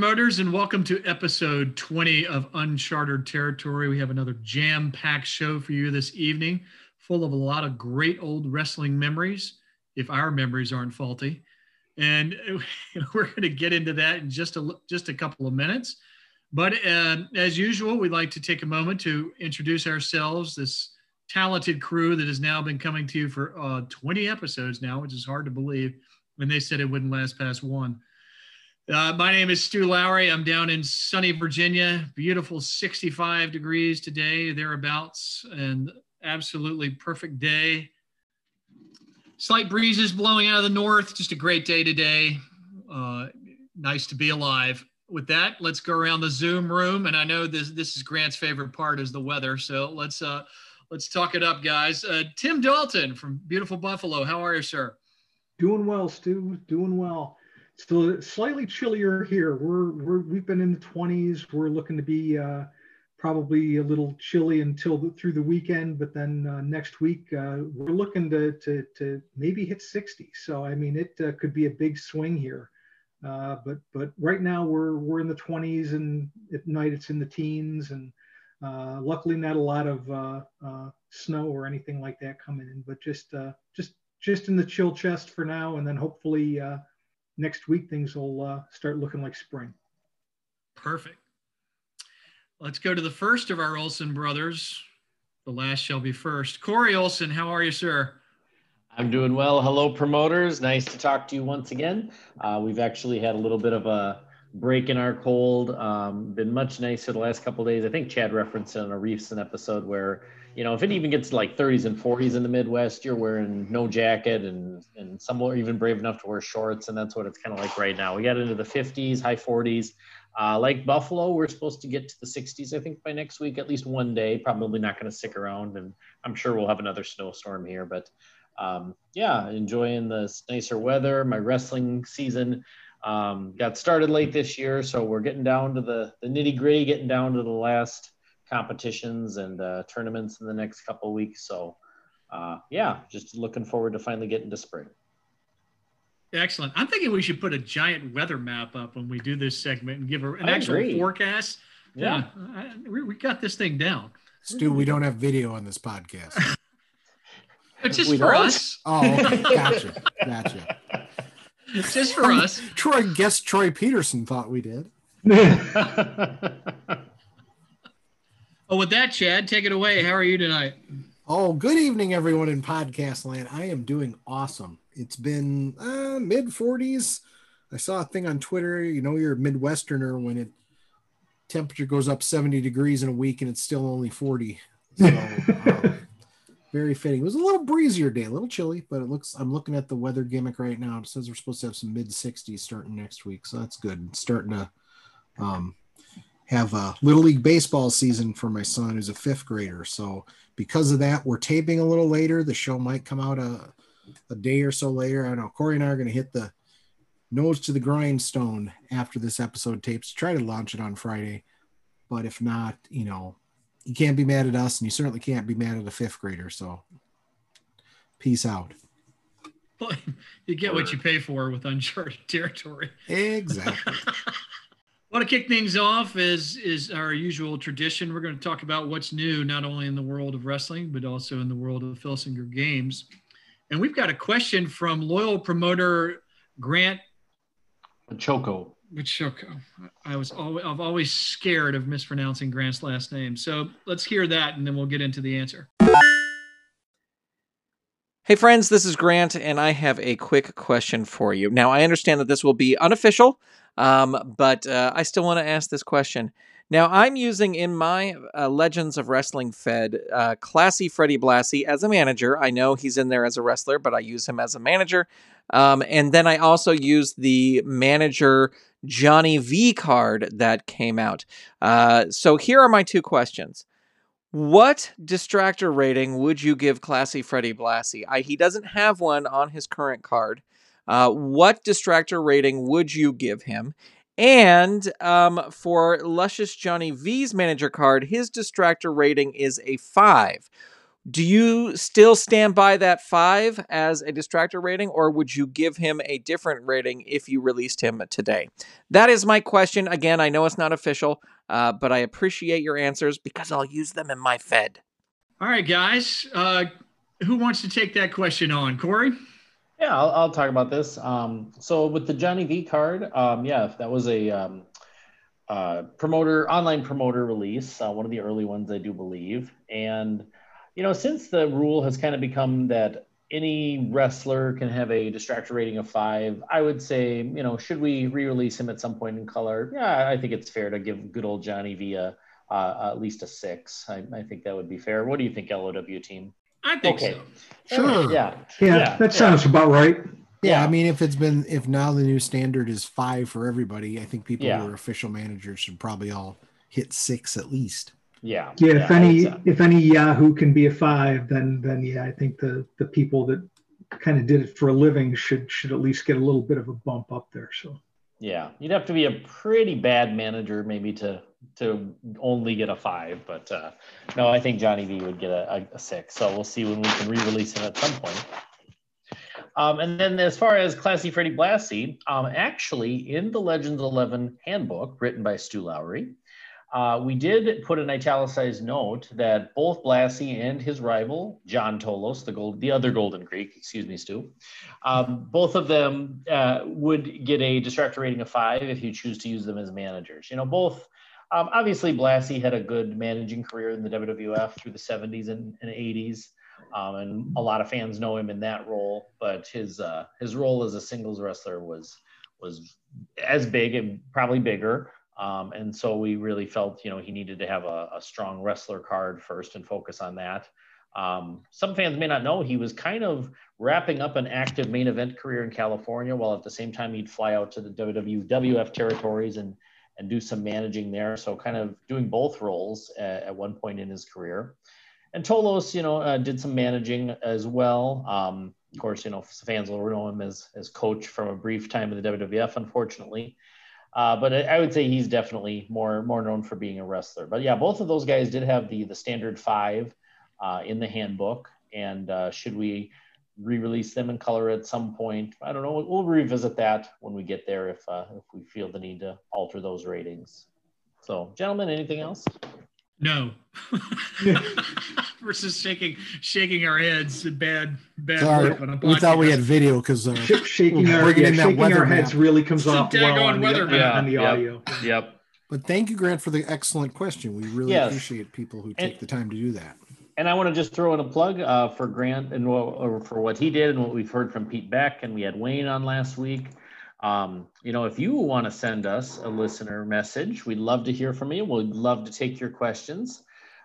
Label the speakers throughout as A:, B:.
A: promoters, and welcome to episode 20 of Uncharted Territory. We have another jam packed show for you this evening, full of a lot of great old wrestling memories, if our memories aren't faulty. And we're going to get into that in just a, just a couple of minutes. But uh, as usual, we'd like to take a moment to introduce ourselves, this talented crew that has now been coming to you for uh, 20 episodes now, which is hard to believe. When they said it wouldn't last past one. Uh, my name is Stu Lowry. I'm down in sunny Virginia. Beautiful 65 degrees today, thereabouts, and absolutely perfect day. Slight breezes blowing out of the north. Just a great day today. Uh, nice to be alive. With that, let's go around the Zoom room. And I know this this is Grant's favorite part is the weather. So let's uh, let's talk it up, guys. Uh, Tim Dalton from beautiful Buffalo. How are you, sir?
B: Doing well, Stu. Doing well. Still slightly chillier here. We're, we're we've been in the 20s. We're looking to be uh, probably a little chilly until the, through the weekend, but then uh, next week uh, we're looking to, to to maybe hit 60. So I mean, it uh, could be a big swing here. Uh, but but right now we're we're in the 20s, and at night it's in the teens, and uh, luckily not a lot of snow or anything like that coming in, but just just just in the chill chest for now, and then hopefully next week things will uh, start looking like spring.
A: Perfect. Let's go to the first of our Olson brothers. The last shall be first. Corey Olson, how are you, sir?
C: I'm doing well. Hello, promoters. Nice to talk to you once again. Uh, we've actually had a little bit of a break in our cold. Um, been much nicer the last couple days. I think Chad referenced it on a recent episode where you know, if it even gets like 30s and 40s in the Midwest, you're wearing no jacket and and some are even brave enough to wear shorts, and that's what it's kind of like right now. We got into the 50s, high 40s. Uh, like Buffalo, we're supposed to get to the 60s, I think, by next week, at least one day. Probably not going to stick around, and I'm sure we'll have another snowstorm here. But um, yeah, enjoying the nicer weather. My wrestling season um, got started late this year, so we're getting down to the, the nitty gritty, getting down to the last competitions and uh, tournaments in the next couple weeks. So, uh, yeah, just looking forward to finally getting to spring.
A: Excellent. I'm thinking we should put a giant weather map up when we do this segment and give a, an I actual agree. forecast. Yeah, yeah I, we, we got this thing down.
D: Stu, we don't have video on this podcast.
A: it's just we for don't? us.
D: Oh, okay. gotcha, gotcha.
A: It's just for um, us.
D: Troy, guess Troy Peterson thought we did.
A: Oh, with that, Chad, take it away. How are you tonight?
D: Oh, good evening, everyone in podcast land. I am doing awesome. It's been uh, mid 40s. I saw a thing on Twitter. You know, you're a Midwesterner when it temperature goes up 70 degrees in a week and it's still only 40. So, um, very fitting. It was a little breezier day, a little chilly, but it looks. I'm looking at the weather gimmick right now. It says we're supposed to have some mid 60s starting next week, so that's good. It's starting to um, have a little league baseball season for my son who's a fifth grader so because of that we're taping a little later the show might come out a, a day or so later i know corey and i are going to hit the nose to the grindstone after this episode tapes try to launch it on friday but if not you know you can't be mad at us and you certainly can't be mad at a fifth grader so peace out
A: you get what you pay for with uncharted territory
D: exactly
A: want to kick things off is is our usual tradition. We're going to talk about what's new, not only in the world of wrestling, but also in the world of Filsinger games. And we've got a question from loyal promoter Grant
C: Choco.
A: Choco. I was always I've always scared of mispronouncing Grant's last name. So let's hear that and then we'll get into the answer.
E: Hey, friends, this is Grant, and I have a quick question for you. Now, I understand that this will be unofficial, um, but uh, I still want to ask this question. Now, I'm using in my uh, Legends of Wrestling Fed uh, Classy Freddie Blassie as a manager. I know he's in there as a wrestler, but I use him as a manager. Um, and then I also use the manager Johnny V card that came out. Uh, so here are my two questions. What distractor rating would you give Classy Freddie Blassie? I, he doesn't have one on his current card. Uh, what distractor rating would you give him? And um, for Luscious Johnny V's manager card, his distractor rating is a five. Do you still stand by that five as a distractor rating, or would you give him a different rating if you released him today? That is my question. Again, I know it's not official, uh, but I appreciate your answers because I'll use them in my Fed.
A: All right, guys. Uh, who wants to take that question on? Corey?
C: Yeah, I'll, I'll talk about this. Um, so with the Johnny V card, um, yeah, that was a um, uh, promoter, online promoter release, uh, one of the early ones, I do believe. And you know, since the rule has kind of become that any wrestler can have a distractor rating of five, I would say, you know, should we re-release him at some point in color? Yeah, I think it's fair to give good old Johnny V uh, at least a six. I, I, think that would be fair. What do you think, LOW team?
A: I think okay.
D: so. Sure.
C: Yeah.
B: Yeah, yeah. that sounds yeah. about right.
D: Yeah, I mean, if it's been if now the new standard is five for everybody, I think people who are official managers should probably all hit six at least.
C: Yeah.
B: Yeah. If any if any Yahoo can be a five, then then yeah, I think the the people that kind of did it for a living should should at least get a little bit of a bump up there. So.
C: Yeah, you'd have to be a pretty bad manager maybe to to only get a five, but uh, no, I think Johnny V would get a, a, six. So we'll see when we can re-release him at some point. Um, and then as far as Classy Freddie Blassie, um, actually in the Legends 11 handbook written by Stu Lowry, uh, we did put an italicized note that both Blassie and his rival, John Tolos, the gold, the other Golden Greek, excuse me, Stu, um, both of them uh, would get a distractor rating of five if you choose to use them as managers. You know, both, um, obviously Blassie had a good managing career in the WWF through the 70s and, and 80s. Um, and a lot of fans know him in that role, but his uh, his role as a singles wrestler was was as big and probably bigger. Um, and so we really felt, you know, he needed to have a, a strong wrestler card first and focus on that. Um, some fans may not know he was kind of wrapping up an active main event career in California, while at the same time he'd fly out to the WWF territories and and do some managing there. So kind of doing both roles at, at one point in his career. And Tolos, you know, uh, did some managing as well. Um, of course, you know, fans will know him as as coach from a brief time in the WWF, unfortunately. Uh, but I would say he's definitely more more known for being a wrestler. But yeah, both of those guys did have the the standard five uh, in the handbook. And uh, should we re-release them in color at some point? I don't know. We'll, we'll revisit that when we get there if uh, if we feel the need to alter those ratings. So, gentlemen, anything else?
A: No. Versus shaking shaking our heads. Bad bad
D: Sorry, we thought we had video because uh,
B: shaking our, yeah, shaking our heads really comes off well on,
A: weather
B: the, yeah, on the
C: yep,
B: audio.
C: Yep.
D: But thank you, Grant, for the excellent question. We really yes. appreciate people who take and, the time to do that.
C: And I want to just throw in a plug uh, for Grant and for what he did and what we've heard from Pete Beck and we had Wayne on last week. Um, you know, if you want to send us a listener message, we'd love to hear from you. We'd love to take your questions.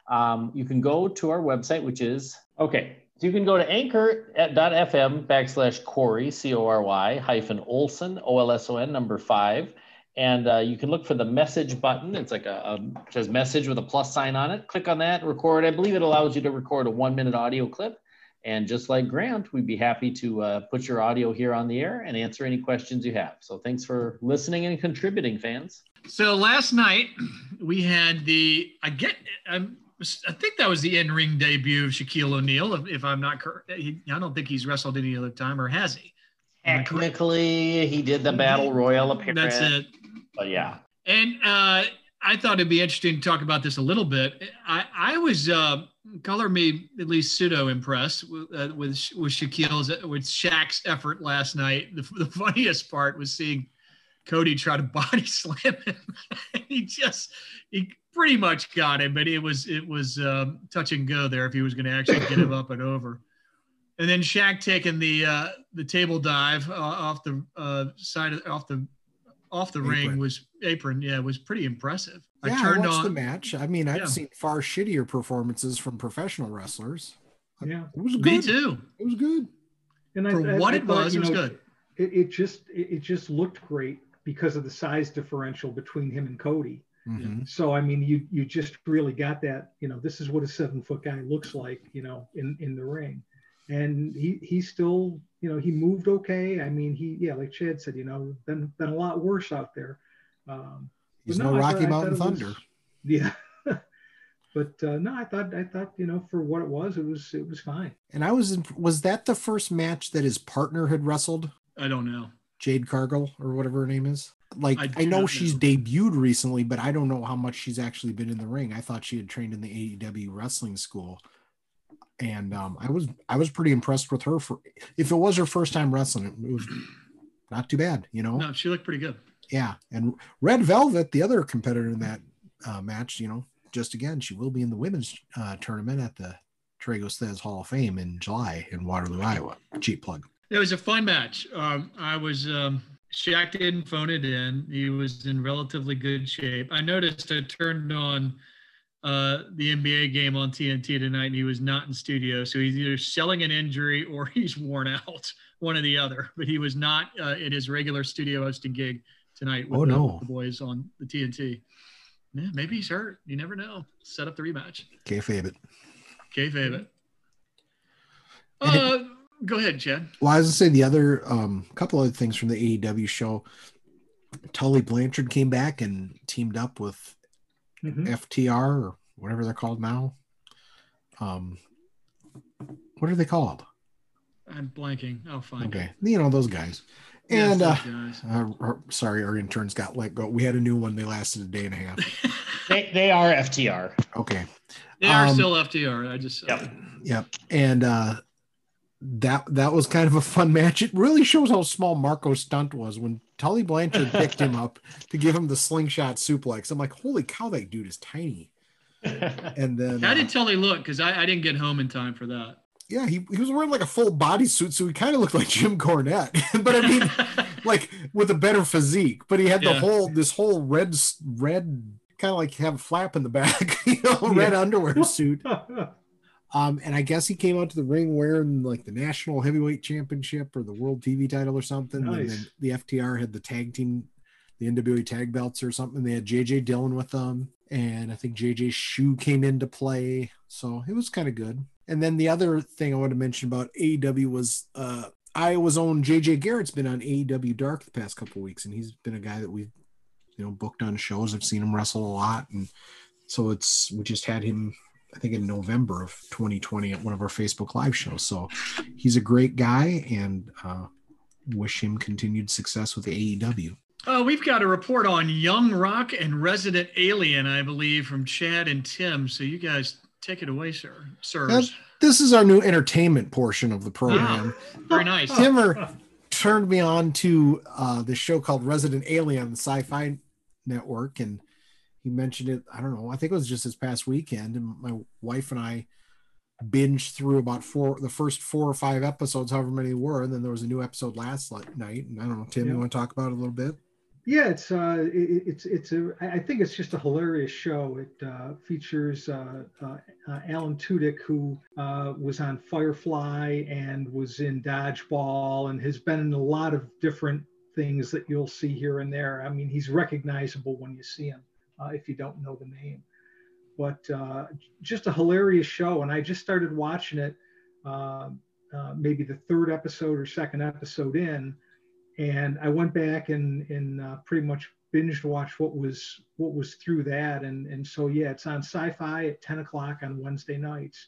C: Um, you can go to our website, which is okay. So you can go to anchor.fm backslash Corey, C O R Y hyphen Olson, O L S O N, number five. And uh, you can look for the message button. It's like a, a says message with a plus sign on it. Click on that, record. I believe it allows you to record a one minute audio clip. And just like Grant, we'd be happy to uh, put your audio here on the air and answer any questions you have. So thanks for listening and contributing, fans.
A: So last night we had the I get um, I think that was the in-ring debut of Shaquille O'Neal. If, if I'm not correct, I don't think he's wrestled any other time, or has he?
C: Technically, he did the Battle Royal appearance. That's it. But yeah.
A: And uh, I thought it'd be interesting to talk about this a little bit. I, I was uh, color me at least pseudo impressed with uh, with, with Shaquille's with Shaq's effort last night. The, the funniest part was seeing Cody try to body slam him. he just he pretty much got him, but it was it was um, touch and go there if he was going to actually get him up and over. And then Shaq taking the uh, the table dive uh, off the uh, side of off the off the apron. ring was apron. Yeah, was pretty impressive.
D: Yeah, I turned I watched on the match. I mean, I've yeah. seen far shittier performances from professional wrestlers.
B: Yeah,
D: it was good.
A: Me too.
D: It was good.
A: And for I, what I, it thought, was, it was know, good.
B: It, it just it, it, just looked great because of the size differential between him and Cody. Mm-hmm. So I mean, you you just really got that. You know, this is what a seven foot guy looks like. You know, in in the ring and he he still you know he moved okay. I mean he yeah like Chad said you know been been a lot worse out there. Um,
D: He's no, no Rocky thought, Mountain Thunder. Was,
B: yeah. but uh, no, I thought I thought you know for what it was, it was it was fine.
D: And I was in, was that the first match that his partner had wrestled?
A: I don't know.
D: Jade Cargill or whatever her name is. Like
A: I
D: I,
A: do
D: know she's
A: know.
D: debuted recently, but I don't know how much she's actually been in the ring. I thought she had trained in the AEW wrestling school. And um, I was I was pretty impressed with her for if it was her first time wrestling, it was not too bad, you know.
A: No, she looked pretty good.
D: Yeah, and Red Velvet, the other competitor in that uh, match, you know, just again, she will be in the women's uh, tournament at the Tragos Thesz Hall of Fame in July in Waterloo, Iowa. Cheap plug.
A: It was a fun match. Um, I was um, Shaq didn't phone it in. He was in relatively good shape. I noticed I turned on uh, the NBA game on TNT tonight, and he was not in studio. So he's either selling an injury or he's worn out, one or the other. But he was not uh, in his regular studio hosting gig tonight with,
D: Oh,
A: the,
D: no.
A: the boys on the TNT. Yeah, maybe he's hurt. You never know. Set up the rematch.
D: Kayfabe it.
A: Kayfabe it. Uh, go ahead, Chad.
D: Well, I was gonna say the other um, couple other things from the AEW show. Tully Blanchard came back and teamed up with
B: Mhm.
D: FTR or whatever they're called now. Um, what are they called?
A: I'm blanking. I'll find
D: Okay,
A: it.
D: you know those guys.
A: Yes,
D: And uh,
A: guys.
D: uh, our- sorry, our interns got let go. We had a new one. They lasted a day and a half.
C: They, they are FTR.
D: Okay.
A: They are
D: Um,
A: still FTR. I just
C: Yep.
D: Yep. And uh that that was kind of a fun match. It really shows how small Marko's Stunt was when Tully Blanchard picked him up to give him the slingshot suplex. I'm like, holy cow, that dude is tiny. And then
A: How
D: uh,
A: did Tully look? Because I, I didn't get home in time for that.
D: yeah, he, he was wearing like a full bodysuit, so he kind of looked like Jim Cornette. but I mean, like with a better physique. But he had the
A: Yeah.
D: whole this whole red red kind of like have a flap in the back, you know, red
B: Yeah.
D: underwear suit. Um, and I guess he came out to the ring wearing like the national heavyweight championship or the world TV title or something. And then
B: Nice.
D: the FTR had the tag team, the NWA tag belts or something. They had JJ Dillon with them. And I think JJ Shu came into play. So it was kind of good. And then the other thing I want to mention about AEW was uh, Iowa's own JJ Garrett's been on AEW Dark the past couple of weeks. And he's been a guy that we've, you know, booked on shows. I've seen him wrestle a lot. And so it's, we just had him I think in November of 2020 at one of our Facebook live shows. So he's a great guy and uh, wish him continued success with the AEW.
A: Oh, we've got a report on Young Rock and Resident Alien, I believe, from Chad and Tim. So you guys take it away, sir. Sirs.
D: This is our new entertainment portion of the program.
A: Very nice.
D: Timmer turned me on to uh, this show called Resident Alien on the Sci-Fi Network, and he mentioned it. I don't know. I think it was just this past weekend, and my wife and I binged through about four, the first four or five episodes, however many were, and then there was a new episode last night. And I don't know, Tim, you want to talk about it a little bit?
B: Yeah, it's uh, it, it's it's a. I I think it's just a hilarious show. It uh, features uh, uh, uh, Alan Tudyk, who uh, was on Firefly and was in Dodgeball, and has been in a lot of different things that you'll see here and there. I mean, he's recognizable when you see him, uh, if you don't know the name. But uh, just a hilarious show, and I just started watching it, uh, uh, maybe the third episode or second episode in and I went back and and uh, pretty much binged watch what was what was through that, and and so yeah, it's on Sci-Fi at 10 o'clock on Wednesday nights.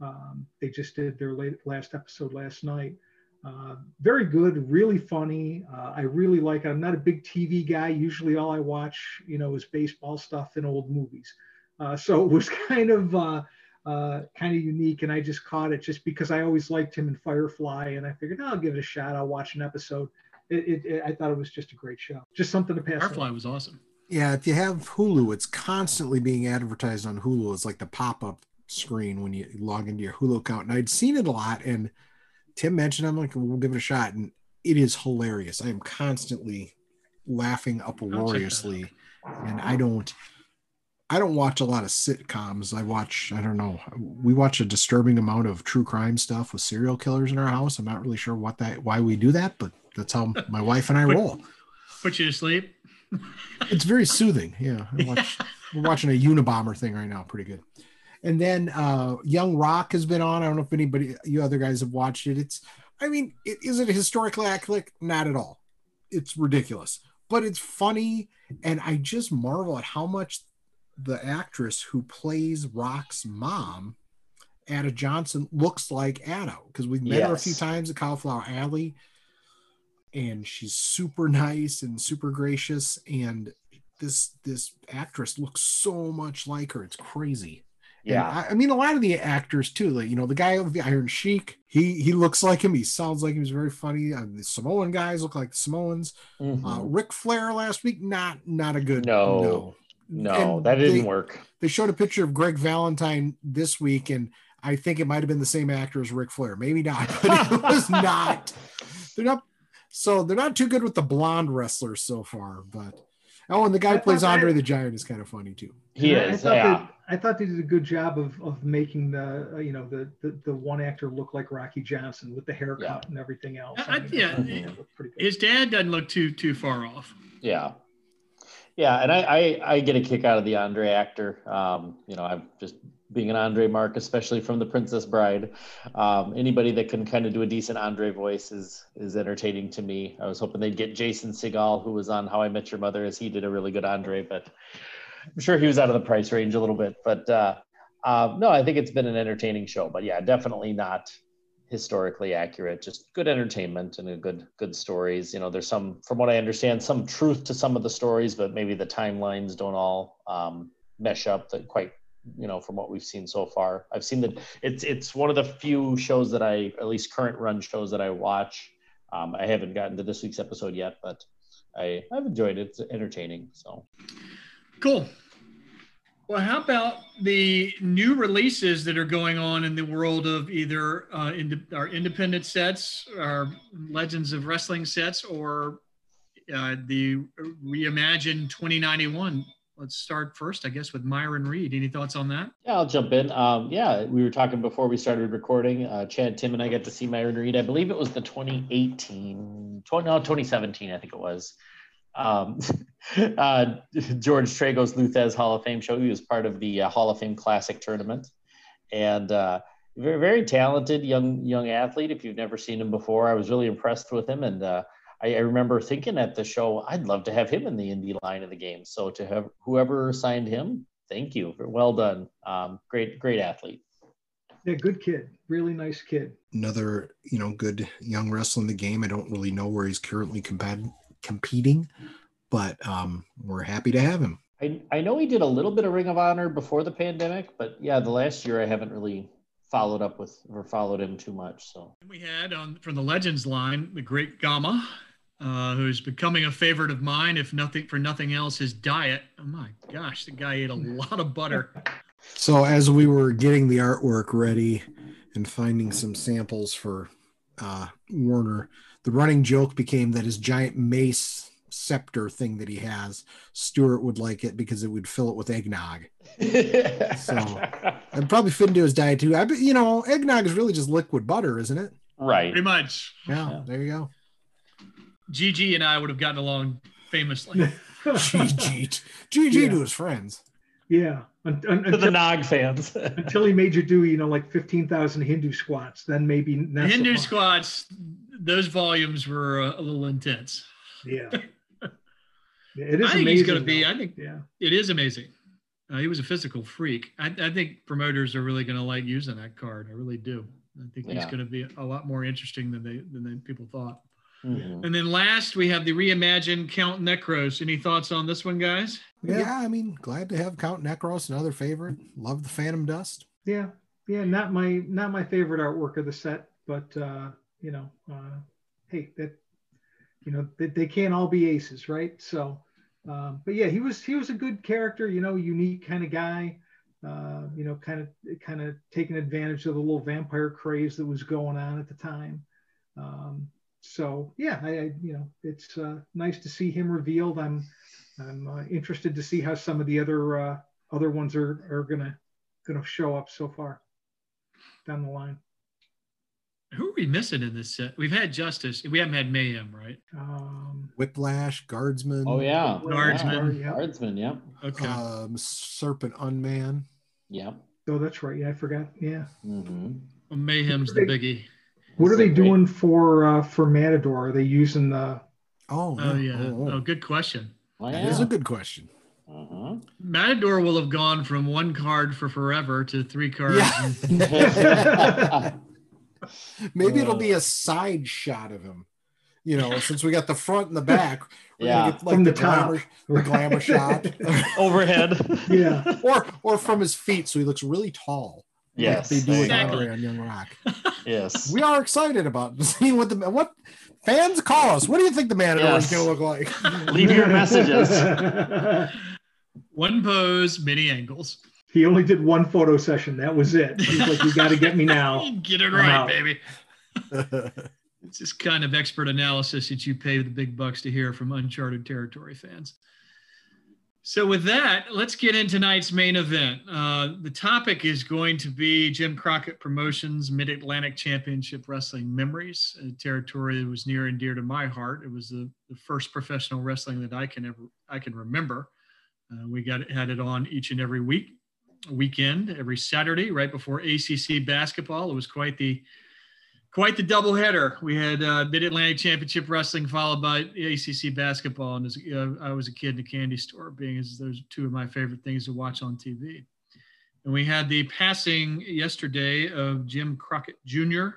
B: Um, they just did their late, last episode last night. Uh, very good, really funny. Uh, I really like it. I'm not a big TV guy. Usually, all I watch, you know, is baseball stuff and old movies. Uh, so it was kind of uh, uh, kind of unique, and I just caught it just because I always liked him in Firefly, and I figured oh, I'll give it a shot. I'll watch an episode. It, it, it, I thought it was just a great show, just something to pass.
A: Firefly
B: along.
A: was awesome.
D: Yeah, if you have Hulu, it's constantly being advertised on Hulu. It's like the pop-up screen when you log into your Hulu account. And I'd seen it a lot, and Tim mentioned, I'm like, we'll give it a shot, and it is hilarious. I am constantly laughing uproariously, and I don't, I don't watch a lot of sitcoms. I watch, I don't know, we watch a disturbing amount of true crime stuff with serial killers in our house. I'm not really sure what that, why we do that, but that's how my wife and I
A: But-
D: roll.
A: Put you to sleep.
D: It's very soothing. Yeah. I watch, we're watching a Unabomber thing right now. Pretty good. And then uh Young Rock has been on. I don't know if anybody you other guys have watched it. It's I mean, it is it historically accurate? Not at all. It's ridiculous. But it's funny and I just marvel at how much the actress who plays Rock's mom, Ata Johnson, looks like Ata because we've met her a few times at Cauliflower Alley, and she's super nice and super gracious. And this this actress looks so much like her; it's crazy. And
C: Yeah.
D: I, I mean, a lot of the actors too. Like you know, the guy with the Iron Sheik, he he looks like him. He sounds like he was very funny. Uh, the Samoan guys look like the Samoans.
C: Mhm.
D: Uh, Ric Flair last week, not not a good
C: No.
D: no.
C: no, that didn't
D: they-
C: work.
D: They showed a picture of Greg Valentine this week, and I think it might have been the same actor as Ric Flair. Maybe not, but it was not. They're not. So they're not too good with the blonde wrestlers so far. But oh, and the guy
B: I
D: who plays Andre
B: that-
D: the Giant is kind of funny too.
C: He
B: And I- I
C: is.
B: thought
C: yeah.
B: That- I thought they did a good job of, of making the uh, you know the, the the one actor look like Rocky Johnson with the haircut
C: Yeah.
B: and everything else.
A: I- I- yeah,
B: thought
C: it-
B: that looked pretty good.
A: His dad doesn't look too too far off.
C: Yeah. Yeah, and I, I I get a kick out of the Andre actor. Um, you know, I'm just being an Andre mark, especially from The Princess Bride. Um, anybody that can kind of do a decent Andre voice is is entertaining to me. I was hoping they'd get Jason Segel, who was on How I Met Your Mother, as he did a really good Andre, but I'm sure he was out of the price range a little bit. But uh, uh, no, I think it's been an entertaining show. But yeah, definitely not historically accurate just good entertainment and good good stories you know there's some from what i understand some truth to some of the stories but maybe the timelines don't all um, mesh up that quite you know from what we've seen so far i've seen that it's it's one of the few shows that i at least current run shows that i watch um, i haven't gotten to this week's episode yet but i i've enjoyed it it's entertaining so
A: Cool. Well, how about the new releases that are going on in the world of either uh, ind- our independent sets, our Legends of Wrestling sets, or uh, the Reimagine 2091? Let's start first, I guess, with Myron Reed. Any thoughts on that?
C: Yeah, I'll jump in. Um, yeah, we were talking before we started recording. Uh, Chad, Tim, and I got to see Myron Reed. I believe it was the 2018, 20, no, 2017, I think it was. Um, uh, George Tragos Lou Thesz Hall of Fame show. He was part of the uh, Hall of Fame Classic tournament, and uh, very, very talented young young athlete. If you've never seen him before, I was really impressed with him, and uh, I, I remember thinking at the show, I'd love to have him in the indie line of the game. So to have whoever signed him, thank you. Well done. Um, great, great athlete.
B: Yeah, good kid, really nice kid.
D: Another you know good young wrestler in the game. I don't really know where he's currently compat- competing, but um, we're happy to have him.
C: I, I know he did a little bit of Ring of Honor before the pandemic, but yeah, the last year I haven't really followed up with or followed him too much. So
A: We had on from the Legends line the great Gama, uh, who's becoming a favorite of mine, if nothing for nothing else, his diet. Oh my gosh, the guy ate a lot of butter.
D: So as we were getting the artwork ready and finding some samples for uh, Warner, the running joke became that his giant mace scepter thing that he has, Stuart would like it because it would fill it with eggnog. So I'd probably fit into his diet too. I, you know, eggnog is really just liquid butter, isn't it?
C: right.
A: Pretty much.
D: Yeah,
C: Yeah.
D: there you go.
A: GG and I would have gotten along famously.
D: GG, GG
B: Yeah.
D: to his friends.
B: yeah, un- un-
C: To the Nog fans.
B: until he made you do you know like fifteen thousand Hindu squats, then maybe not so
A: Hindu
B: much.
A: squats, those volumes were uh, a little intense.
B: Yeah. Yeah, it is
A: I think
B: amazing.
A: he's going to be. I think
B: yeah.
A: it is amazing. Uh, he was a physical freak. I, I think promoters are really going to like using that card. I really do. I think he's going to be a lot more interesting than they than they, people thought.
C: Mhm.
A: And then last we have the reimagined Count Necros. Any thoughts on this one, guys?
D: Yeah. I mean, glad to have Count Necros, another favorite. Love the Phantom Dust.
B: Yeah. Yeah. Not my not my favorite artwork of the set, but uh, you know, uh, hey, that you know, they, they can't all be aces, right? So um, but yeah, he was he was a good character, you know, unique kind of guy. Uh, you know, kind of kind of taking advantage of the little vampire craze that was going on at the time. Um, so yeah, I, I you know it's uh, nice to see him revealed. I'm I'm uh, interested to see how some of the other uh, other ones are are gonna gonna show up so far down the line.
A: Who are we missing in this set? We've had Justice. We haven't had Mayhem, right?
B: Um,
D: Whiplash, Guardsman.
C: Oh yeah.
A: Guardsman.
C: Yeah. Guardsman. Yep.
A: Okay.
D: Um, Serpent Unman.
C: Yep.
B: oh, that's right. Yeah, I forgot. Yeah.
C: hmm
A: Well, Mayhem's the biggie.
B: What are they
C: So
B: doing for uh, for Matador? Are they using the?
D: Oh,
A: Oh yeah.
D: Oh,
A: Oh, good question.
C: Oh, yeah.
D: is a good question.
C: uh-huh.
A: Matador will have gone from one card for forever to three cards.
D: Yeah. Maybe it'll
C: Uh.
D: be a side shot of him. You know, since we got the front and the back, we're
C: Yeah.
D: get like
B: From
D: the,
B: the top.
D: glamour, the glamour shot,
C: Overhead.
B: yeah.
D: or or from his feet, so he looks really tall. like
C: yes.
D: they do
C: there
D: with
C: you go.
A: Exactly.
D: On Young Rock.
C: Yes.
D: We are excited about seeing what the what fans call us. What do you think the Matador
C: Yes.
D: is going to look like?
C: Leave your messages.
A: One pose, many angles.
B: He only did one photo session. That was it. He's like, you got to get me now.
A: Get it
B: I'm
A: right,
B: out.
A: baby. It's this kind of expert analysis that you pay the big bucks to hear from Uncharted Territory fans. So, with that, let's get in tonight's main event. Uh, the topic is going to be Jim Crockett Promotions Mid Atlantic Championship Wrestling Memories, a territory that was near and dear to my heart. It was the, the first professional wrestling that I can ever I can remember. Uh, we got had it on each and every week, weekend, every Saturday, right before ACC basketball. It was quite the quite the doubleheader. We had uh, Mid Atlantic Championship Wrestling followed by ACC basketball, and as, uh, I was a kid in a candy store, being as those two of my favorite things to watch on TV. And we had the passing yesterday of Jim Crockett Jr.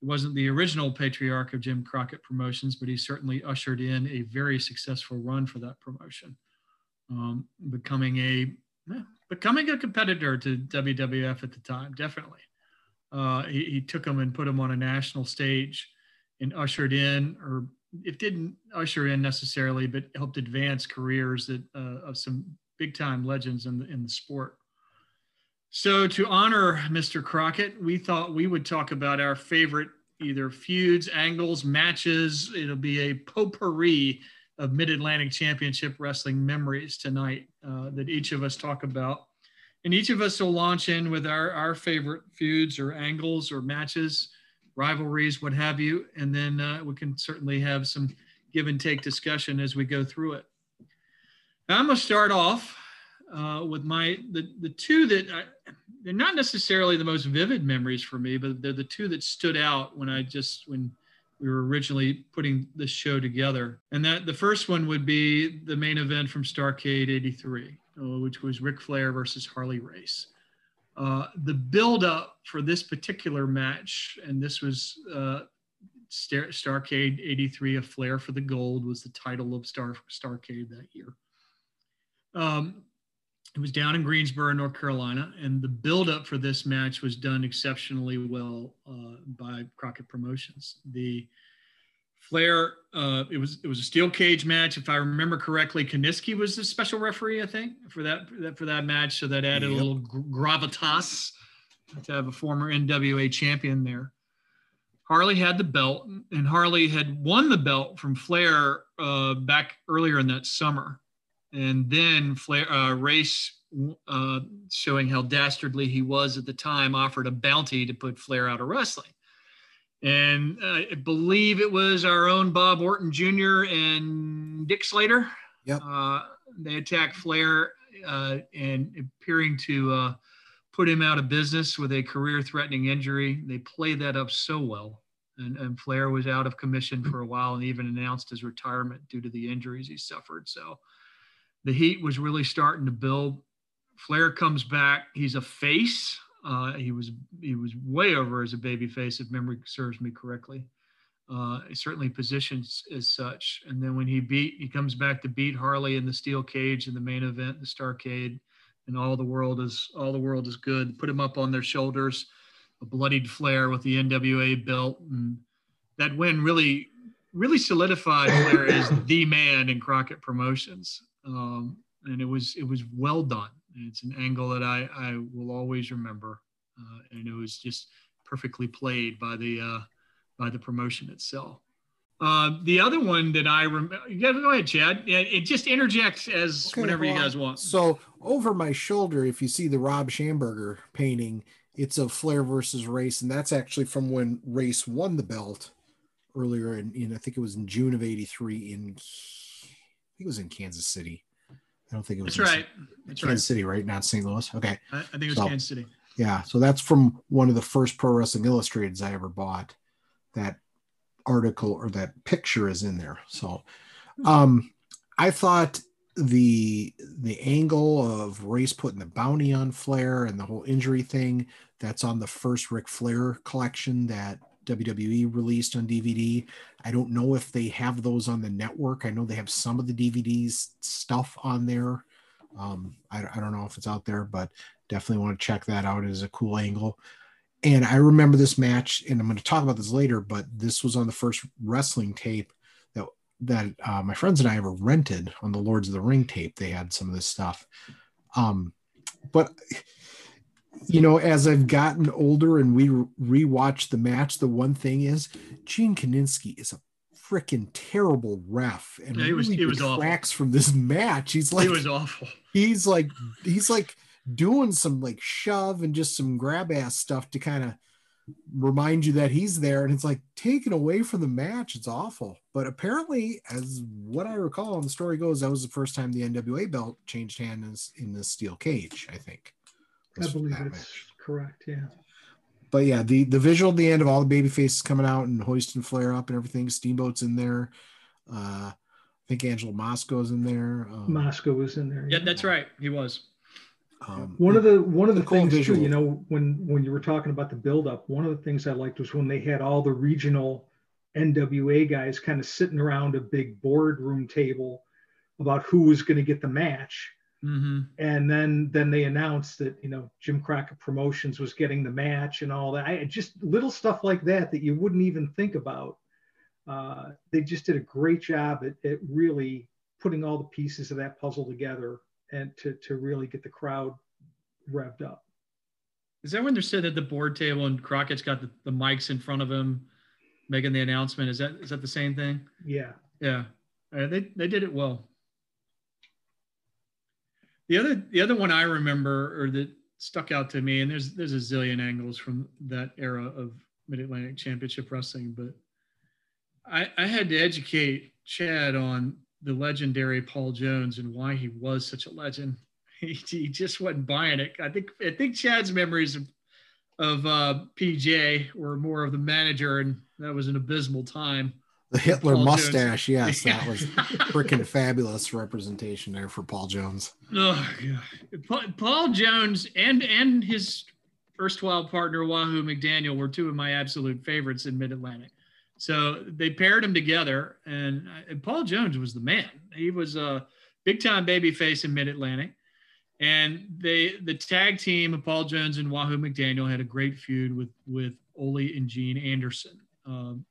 A: He wasn't the original patriarch of Jim Crockett Promotions, but he certainly ushered in a very successful run for that promotion, um, becoming a eh, becoming a competitor to WWF at the time, definitely uh, he, he took them and put them on a national stage and ushered in, or it didn't usher in necessarily, but helped advance careers that, uh, of some big time legends in the, in the sport. So, to honor Mr. Crockett, we thought we would talk about our favorite either feuds, angles, matches. It'll be a potpourri of Mid Atlantic Championship Wrestling memories tonight uh, that each of us talk about and each of us will launch in with our, our favorite feuds or angles or matches, rivalries, what have you. And then uh, we can certainly have some give and take discussion as we go through it. Now, I'm going to start off uh, with my the, the two that I, they're not necessarily the most vivid memories for me, but they're the two that stood out when I just when we were originally putting this show together. And that the first one would be the main event from Starcade 83 uh, which was Ric Flair versus Harley Race. Uh, the build-up for this particular match, and this was uh, Star- Starcade '83, a Flair for the Gold, was the title of Star Starcade that year. Um, it was down in Greensboro, North Carolina, and the build-up for this match was done exceptionally well uh, by Crockett Promotions. The Flair, uh, it was it was a steel cage match, if I remember correctly. Kiniski was the special referee, I think, for that, that for that match. So that added
D: Yep.
A: a little gravitas to have a former NWA champion there. Harley had the belt, and Harley had won the belt from Flair uh, back earlier in that summer, and then Flair uh, race. Uh, showing how dastardly he was at the time, offered a bounty to put Flair out of wrestling and I believe it was our own Bob Orton Jr. and Dick Slater.
D: Yep.
A: Uh, they attacked Flair uh, and appearing to uh, put him out of business with a career-threatening injury. They played that up so well, and, and Flair was out of commission for a while and even announced his retirement due to the injuries he suffered. So the heat was really starting to build. Flair comes back. He's a face. Uh, he was he was way over as a baby face, if memory serves me correctly. Uh, certainly positions as such. And then when he beat, he comes back to beat Harley in the steel cage in the main event, the Starcade, and all the world is all the world is good. Put him up on their shoulders, a bloodied Flair with the NWA belt, and that win really really solidified Flair as the man in Crockett Promotions. Um, and it was it was well done. It's an angle that I, I will always remember, uh, and it was just perfectly played by the uh, by the promotion itself. Uh, the other one that I remember, yeah, go ahead, Chad. Yeah, it just interjects as
D: Okay,
A: whenever you guys want.
D: So over my shoulder, if you see the Rob Schamberger painting, it's of Flair versus Race, and that's actually from when Race won the belt earlier in, in I think it was in June of '83 in think it was in Kansas City. I don't think it was
A: That's right. That's
D: Kansas
A: right.
D: City, right? Not St. Louis. Okay.
A: I, I think it was
D: So-
A: Kansas City.
D: Yeah, so that's from one of the first Pro Wrestling Illustrateds I ever bought. That article or that picture is in there. So, um, I thought the the angle of Race putting the bounty on Flair and the whole injury thing that's on the first Ric Flair collection that WWE released on DVD. I don't know if they have those on the network. I know they have some of the DVDs stuff on there. Um, I, I don't know if it's out there, but definitely want to check that out as a cool angle. And I remember this match, and I'm going to talk about this later, but this was on the first wrestling tape that that uh, my friends and I ever rented on the Lords of the Ring tape. They had some of this stuff. Um, but you know, as I've gotten older and we rewatch the match, the one thing is Gene Kiniski is a freaking terrible ref and
A: yeah, he was, really he was
D: detracts awful. from this match. He's like
A: he was awful.
D: He's like he's like doing some like shove and just some grab ass stuff to kind of remind you that he's there and it's like taken away from the match it's awful but apparently as what i recall and the story goes that was the first time the nwa belt changed hands in the steel cage i think
B: I believe it's match. correct. Yeah.
D: But yeah, the the visual at the end of all the baby faces coming out and hoisting Flair up and everything. Steamboat's in there. Uh, I think Angelo Mosca's in there.
B: Um, Mosca was in there.
A: Yeah, yeah, that's right. He was.
B: Um, one of the one of the things too, you know, when when you were talking about the buildup, one of the things I liked was when they had all the regional NWA guys kind of sitting around a big boardroom table about who was going to get the match
A: Mm-hmm.
B: And then then they announced that you know Jim Crockett Promotions was getting the match and all that. I just little stuff like that that you wouldn't even think about. Uh, they just did a great job at, at really putting all the pieces of that puzzle together and to to really get the crowd revved up.
A: Is that when they're sitting at the board table and Crockett's got the, the mics in front of him making the announcement? Is that is that the same thing?
B: Yeah.
A: Yeah. Uh, they they did it well. The other the other one I remember or that stuck out to me, and there's there's a zillion angles from that era of Mid Atlantic Championship Wrestling, but I, I had to educate Chad on the legendary Paul Jones and why he was such a legend. He, he just wasn't buying it. I think I think Chad's memories of of uh, PJ were more of the manager, and that was an abysmal time.
D: The Hitler Paul mustache, Jones. yes, that was freaking fabulous representation there for Paul Jones.
A: Oh, God. Paul Jones and and his first erstwhile partner Wahoo McDaniel were two of my absolute favorites in Mid Atlantic. So they paired them together, and, and, Paul Jones was the man. He was a big time baby face in Mid Atlantic, and they the tag team of Paul Jones and Wahoo McDaniel had a great feud with with Ole and Gene Anderson. Um,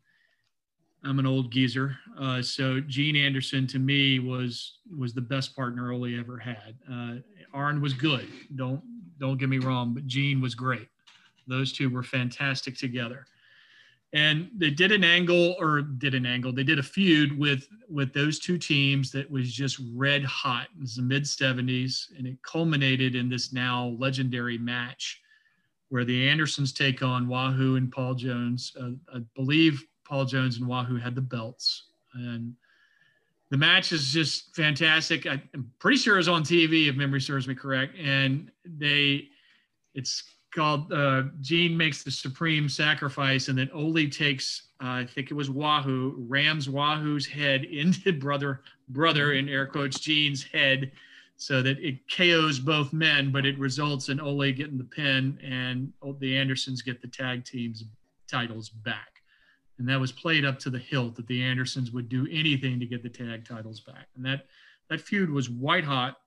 A: I'm an old geezer. Uh, so Gene Anderson to me was was the best partner Ole ever had. Uh, Arn was good. Don't don't get me wrong, but Gene was great. Those two were fantastic together. And they did an angle or did an angle. They did a feud with with those two teams that was just red hot. It was the mid 70s, and it culminated in this now legendary match where the Andersons take on Wahoo and Paul Jones. Uh, I believe Paul Jones and Wahoo had the belts. And the match is just fantastic. I, am pretty sure it was on TV, if memory serves me correct. And they, it's called uh, Gene makes the supreme sacrifice, and then Ole takes, uh, I think it was Wahoo, rams Wahoo's head into brother brother in air quotes Gene's head, so that it KOs both men, but it results in Ole getting the pin, and the Andersons get the tag teams titles back and that was played up to the hilt that the Andersons would do anything to get the tag titles back. And that that feud was white hot,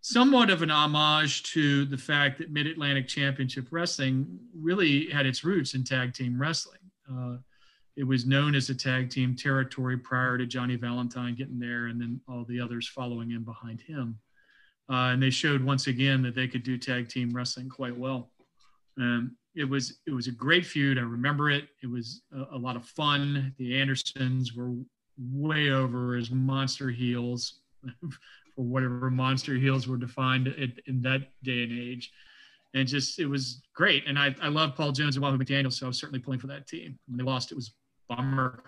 A: somewhat of an homage to the fact that Mid Atlantic Championship Wrestling really had its roots in tag team wrestling. Uh, it was known as a tag team territory prior to Johnny Valentine getting there, and then all the others following in behind him. Uh, and they showed once again that they could do tag team wrestling quite well. Um, it was it was a great feud. I remember it. It was a, a, lot of fun. The Andersons were way over as monster heels for whatever monster heels were defined in, in that day and age. And just it was great. And I, I love Paul Jones and Wahoo McDaniel, so I was certainly pulling for that team. When they lost, it was bummer.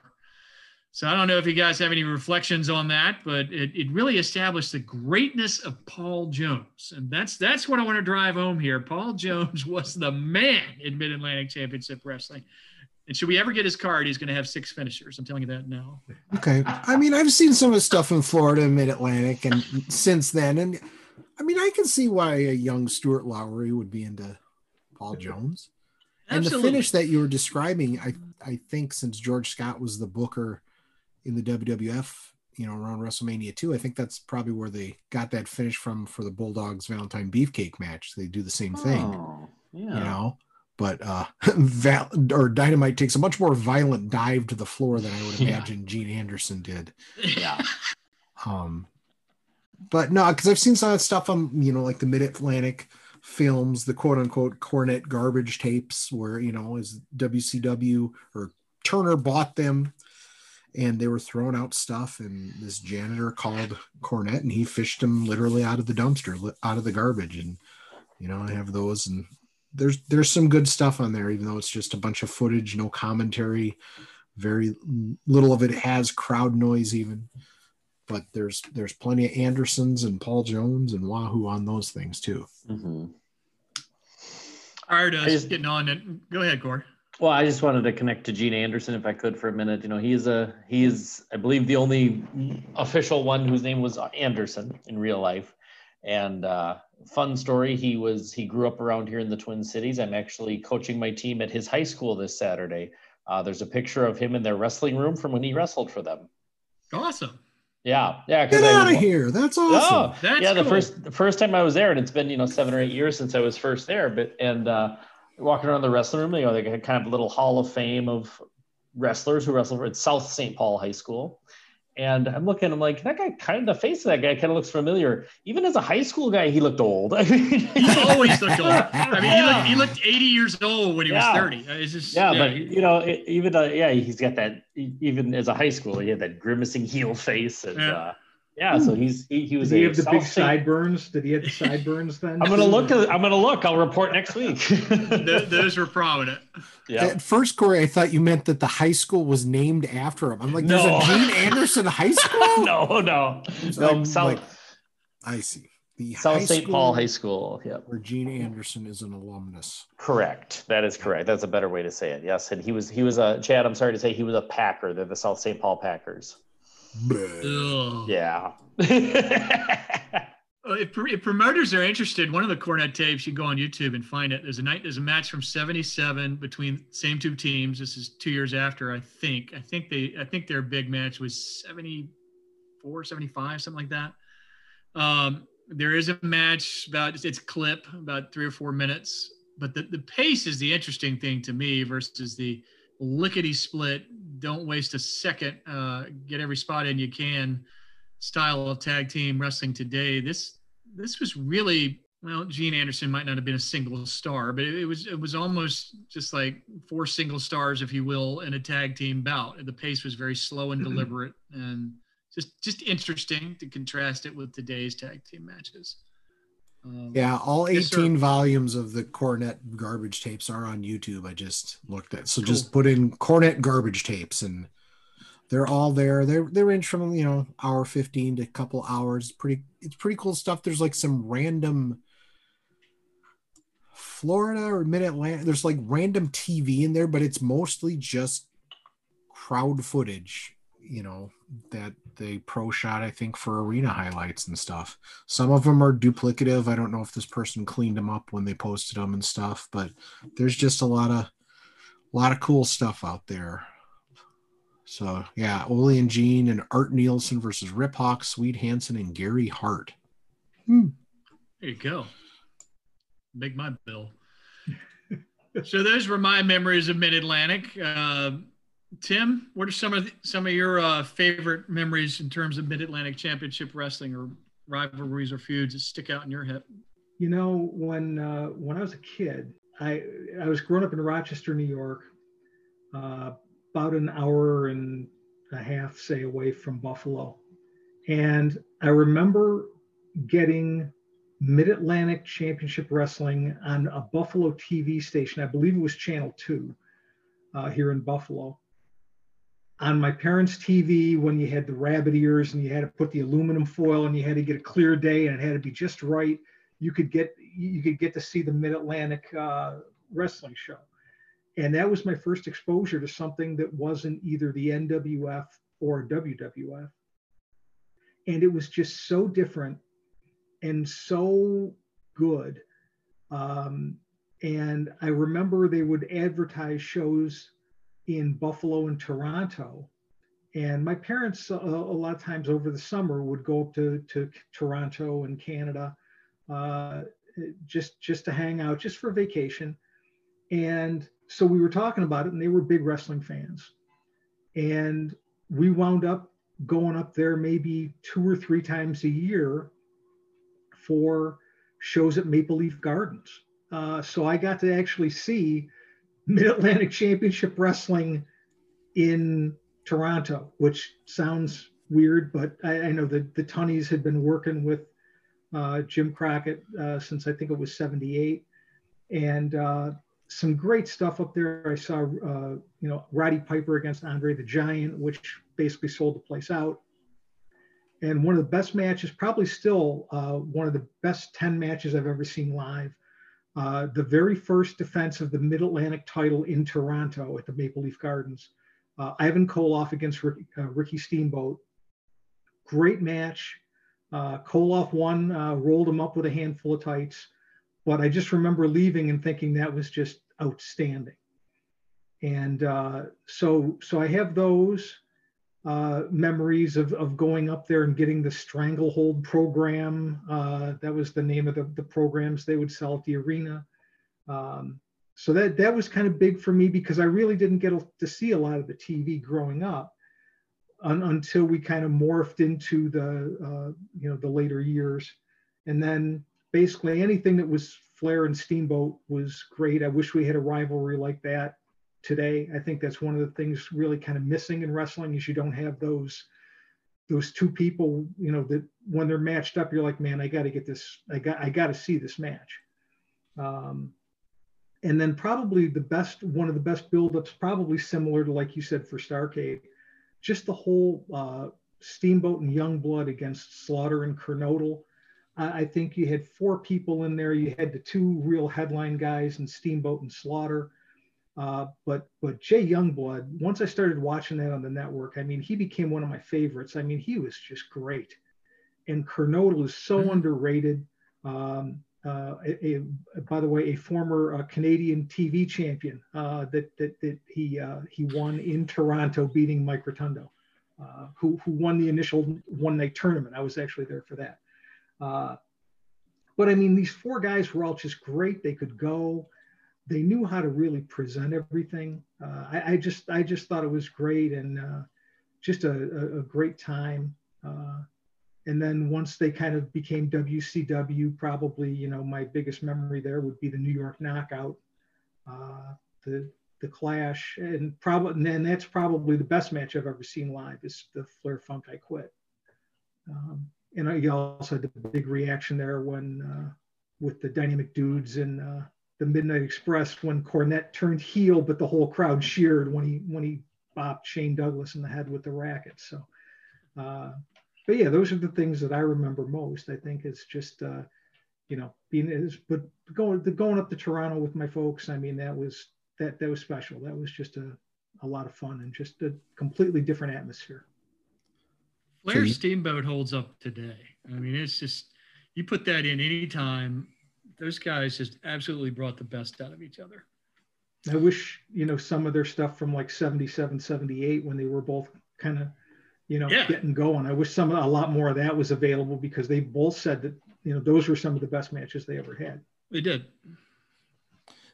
A: So I don't know if you guys have any reflections on that, but it, it really established the greatness of Paul Jones. And that's that's what I want to drive home here. Paul Jones was the man in Mid-Atlantic Championship Wrestling. And should we ever get his card, he's going to have six finishers. I'm telling you that now.
D: Okay. I mean, I've seen some of the stuff in Florida and Mid Atlantic, and since then, and I mean, I can see why a young Stuart Lowry would be into Paul Jones. And the finish that you were describing, I I think since George Scott was the booker in the WWF, you know, around WrestleMania 2, I think that's probably where they got that finish from for the Bulldogs Valentine Beefcake match. They do the same thing.
C: Oh, yeah.
D: You know, but uh Val or Dynamite takes a much more violent dive to the floor than I would
C: Yeah.
D: imagine Gene Anderson did.
C: Yeah.
D: Um, but no, because I've seen some of that stuff on you know like the Mid Atlantic films, the quote unquote Cornette garbage tapes, where you know is WCW or Turner bought them, and they were throwing out stuff, and this janitor called Cornette, and he fished them literally out of the dumpster, out of the garbage, and you know I have those, and there's there's some good stuff on there, even though it's just a bunch of footage, no commentary, very little of it has crowd noise even but there's there's plenty of Andersons and Paul Jones and Wahoo on those things too.
C: hmm
A: Prior to
C: I
A: us
C: just-
A: getting on it, go ahead, Corey.
C: Well, I just wanted to connect to Gene Anderson if I could for a minute. You know, he's a he's I believe the only official one whose name was Anderson in real life. And uh, fun story, he was he grew up around here in the Twin Cities. I'm actually coaching my team at his high school this Saturday. Uh, there's a picture of him in their wrestling room from when he wrestled for them.
A: Awesome.
C: Yeah, yeah.
D: Get out
C: was-
D: of here! That's awesome.
C: Oh,
A: That's
C: yeah. The first the first time I was there, and it's been you know seven or eight years since I was first there. But and uh, walking around the wrestling room, you know, they had kind of a little hall of fame of wrestlers who wrestled for at South St. Paul High School. And I'm looking, I'm like, that guy kind of the face of that guy kind of looks familiar. Even as a high school guy, he looked old. I mean,
A: He always looked old. I mean, he looked, he looked 80 years old when he
C: Yeah.
A: was 30. It's just,
C: yeah, but you know, it, even uh, yeah, he's got that. Even as a high schooler, he had that grimacing heel face, and
A: Yeah.
C: uh, yeah. So hmm. he's he, he was
B: Did he
C: a
B: have the
C: South
B: big sideburns? Did he have the sideburns then?
C: I'm gonna look. I'm gonna look. I'll report next week.
A: those were prominent.
C: yeah.
D: At first, Corey, I thought you meant that the high school was named after him. I'm like, there's
C: No.
D: a Gene Anderson High School.
C: no, no, no.
D: I'm
C: South,
D: like, I see. The
C: South St. Paul High School. Yep,
D: where Gene Anderson is an alumnus.
C: correct. That is correct. That's a better way to say it. Yes, and he was he was a Chad. I'm sorry to say he was a Packer. They're the South St. Paul Packers. Yeah.
A: Uh, If, if promoters are interested, one of the Cornette tapes, you go on YouTube and find it. There's a night, there's a match from '77 between same two teams. This is two years after, I think. I think they, I think their big match was 74, 75, something like that. Um, there is a match about it's clip about three or four minutes, but the, the pace is the interesting thing to me versus the lickety split. Don't waste a second. Uh, get every spot in you can style of tag team wrestling today. This this was really well. Gene Anderson might not have been a single star, but it, it was it was almost just like four single stars, if you will, in a tag team bout. The pace was very slow and deliberate, and just just interesting to contrast it with today's tag team matches. Um,
D: Yeah, all
A: Yes,
D: 18 volumes of the Cornette garbage tapes are on YouTube. I just looked at. So
A: Cool.
D: just put in Cornette garbage tapes and they're all there. They're they range from, you know, hour 15 to a couple hours. Pretty it's pretty cool stuff. There's like some random Florida or mid-Atlantic. There's like random TV in there, but it's mostly just crowd footage, you know, that they pro shot, I think, for arena highlights and stuff. Some of them are duplicative. I don't know if this person cleaned them up when they posted them and stuff, but there's just a lot of a lot of cool stuff out there. So yeah, Ole and Gene and Art Nielsen versus Rip Hawk, Swede Hanson, and Gary Hart. Hmm.
A: There you go. Make my bill. so those were my memories of Mid Atlantic. Uh, Tim, what are some of the, some of your uh, favorite memories in terms of Mid Atlantic Championship Wrestling or rivalries or feuds that stick out in your head?
B: You know, when uh, when I was a kid, I I was growing up in Rochester, New York, uh, about an hour and a half, say, away from Buffalo, and I remember getting Mid Atlantic Championship Wrestling on a Buffalo TV station. I believe it was Channel Two uh, here in Buffalo. On my parents' TV, when you had the rabbit ears and you had to put the aluminum foil and you had to get a clear day and it had to be just right you could get you could get to see the Mid Atlantic uh, wrestling show, and that was my first exposure to something that wasn't either the NWF or WWF. And it was just so different and so good. Um, and I remember they would advertise shows in Buffalo and Toronto. And my parents, uh, a lot of times over the summer, would go up to, to Toronto and Canada uh, just just to hang out, just for vacation. And so we were talking about it, and they were big wrestling fans. And we wound up going up there maybe two or three times a year for shows at Maple Leaf Gardens. Uh, so I got to actually see Mid Atlantic Championship Wrestling in Toronto, which sounds weird, but I, I know that the Tunneys had been working with uh, Jim Crockett uh, since I think it was 78. And uh, some great stuff up there. I saw, uh, you know, Roddy Piper against Andre the Giant, which basically sold the place out. And one of the best matches, probably still uh, one of the best 10 matches I've ever seen live. Uh, the very first defense of the Mid Atlantic title in Toronto at the Maple Leaf Gardens. Ivan Koloff against Ricky, Ricky Steamboat. Great match. Uh, Koloff won, uh, rolled him up with a handful of tights. But I just remember leaving and thinking that was just outstanding. And uh, so, so I have those uh, memories of, of going up there and getting the Stranglehold program. Uh, that was the name of the, the programs they would sell at the arena. Um, so that that was kind of big for me because I really didn't get to see a lot of the TV growing up un, until we kind of morphed into the uh, you know the later years, and then basically anything that was Flair and Steamboat was great. I wish we had a rivalry like that today. I think that's one of the things really kind of missing in wrestling is you don't have those those two people, you know, that when they're matched up, you're like, man, I got to get this. I got I got to see this match. Um, and then probably the best one of the best buildups, probably similar to like you said for Starcade, just the whole uh, Steamboat and Youngblood against Slaughter and Kernodle. I think you had four people in there. You had the two real headline guys and Steamboat and Slaughter. Uh, but but Jay Youngblood, once I started watching that on the network, I mean, he became one of my favorites. I mean, he was just great. And Kernodle is so mm-hmm. underrated. Um, uh, a, a, by the way, a former uh, Canadian TV champion uh, that, that, that he, uh, he won in Toronto, beating Mike Rotundo, uh, who, who won the initial one night tournament. I was actually there for that. Uh, but I mean, these four guys were all just great. They could go. They knew how to really present everything. I, I, just I just thought it was great and just a, a, a, great time and then once they kind of became WCW, probably you know my biggest memory there would be the New York Knockout, uh, the the Clash, and probably and that's probably the best match I've ever seen live is the Flair Funk I Quit. Um, and I also had the big reaction there when uh, with the Dynamic Dudes and uh, the Midnight Express when Cornette turned heel, but the whole crowd cheered when he when he bopped Shane Douglas in the head with the racket. So. Uh, but yeah, those are the things that I remember most. I think it's just, uh, you know, being is, but going the going up to Toronto with my folks. I mean, that was that that was special. That was just a a lot of fun and just a completely different atmosphere.
A: Flair Steamboat holds up today. I mean, it's just you put that in any time. Those guys just absolutely brought the best out of each other.
B: I wish, you know, some of their stuff from like 77, 78 when they were both kind of you know, yeah. getting going. I wish some a lot more of that was available because they both said that you know those were some of the best matches they ever had.
A: They did.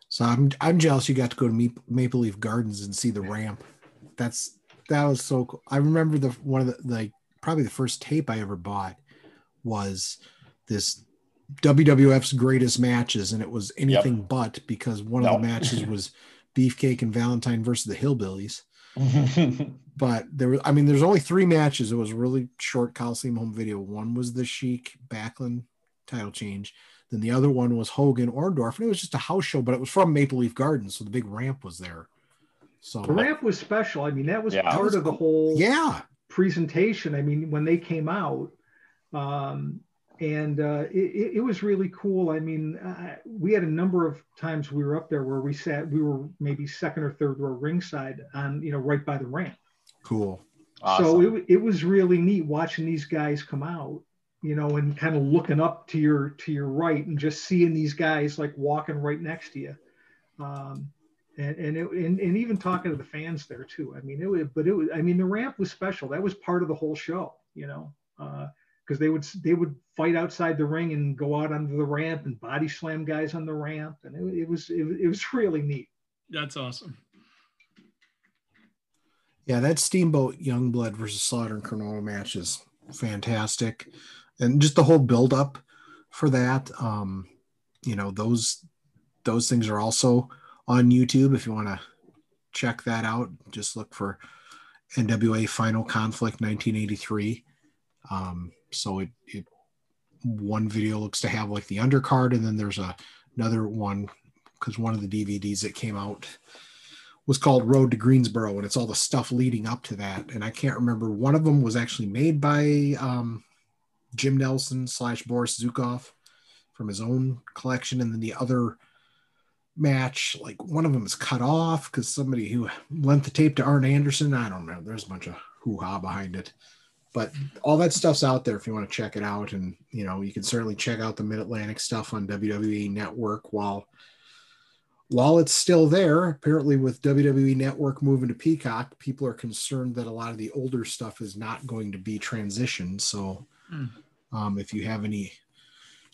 D: So I'm I'm jealous you got to go to Maple Leaf Gardens and see the ramp. That's that was so cool. I remember the one of the like probably the first tape I ever bought was this WWF's greatest matches, and it was anything yep. but because one of the matches was Beefcake and Valentine versus the Hillbillies. but there was, I mean, there's only three matches. It was really short Coliseum home video. One was the Sheik Backlund title change. Then the other one was Hogan Orndorff, and it was just a house show, but it was from Maple Leaf Gardens, so the big ramp was there. So
B: the ramp was special. I mean, that was yeah, part was of the whole
D: yeah
B: presentation. I mean, when they came out, um, and uh, it, it, was really cool. I mean, uh, we had a number of times we were up there where we sat, we were maybe second or third row ringside on, you know, right by the ramp.
D: Cool.
B: Awesome. So it, it was really neat watching these guys come out, you know, and kind of looking up to your to your right and just seeing these guys like walking right next to you. Um, and and, it, and and even talking to the fans there too. I mean, it was, but it was. I mean, the ramp was special. That was part of the whole show, you know. Uh, because they would they would fight outside the ring and go out onto the ramp and body slam guys on the ramp, and it, it was it, it, was really neat.
A: That's awesome.
D: Yeah, that Steamboat Youngblood versus Slaughter and Kernodle match is fantastic, and just the whole build up for that. Um, you know those those things are also on YouTube if you want to check that out. Just look for NWA Final Conflict 1983. Um, so it, it one video looks to have like the undercard, and then there's a, another one because one of the DVDs that came out was called Road to Greensboro, and it's all the stuff leading up to that. And I can't remember. One of them was actually made by um, Jim Nelson slash Boris Zhukov from his own collection, and then the other match, like one of them is cut off because somebody who lent the tape to Arn Anderson. I don't know. There's a bunch of hoo ha behind it but all that stuff's out there if you want to check it out. And you know you can certainly check out the mid-atlantic stuff on wwe network while while it's still there. Apparently with wwe network moving to peacock people are concerned that a lot of the older stuff is not going to be transitioned. So mm. um, if you have any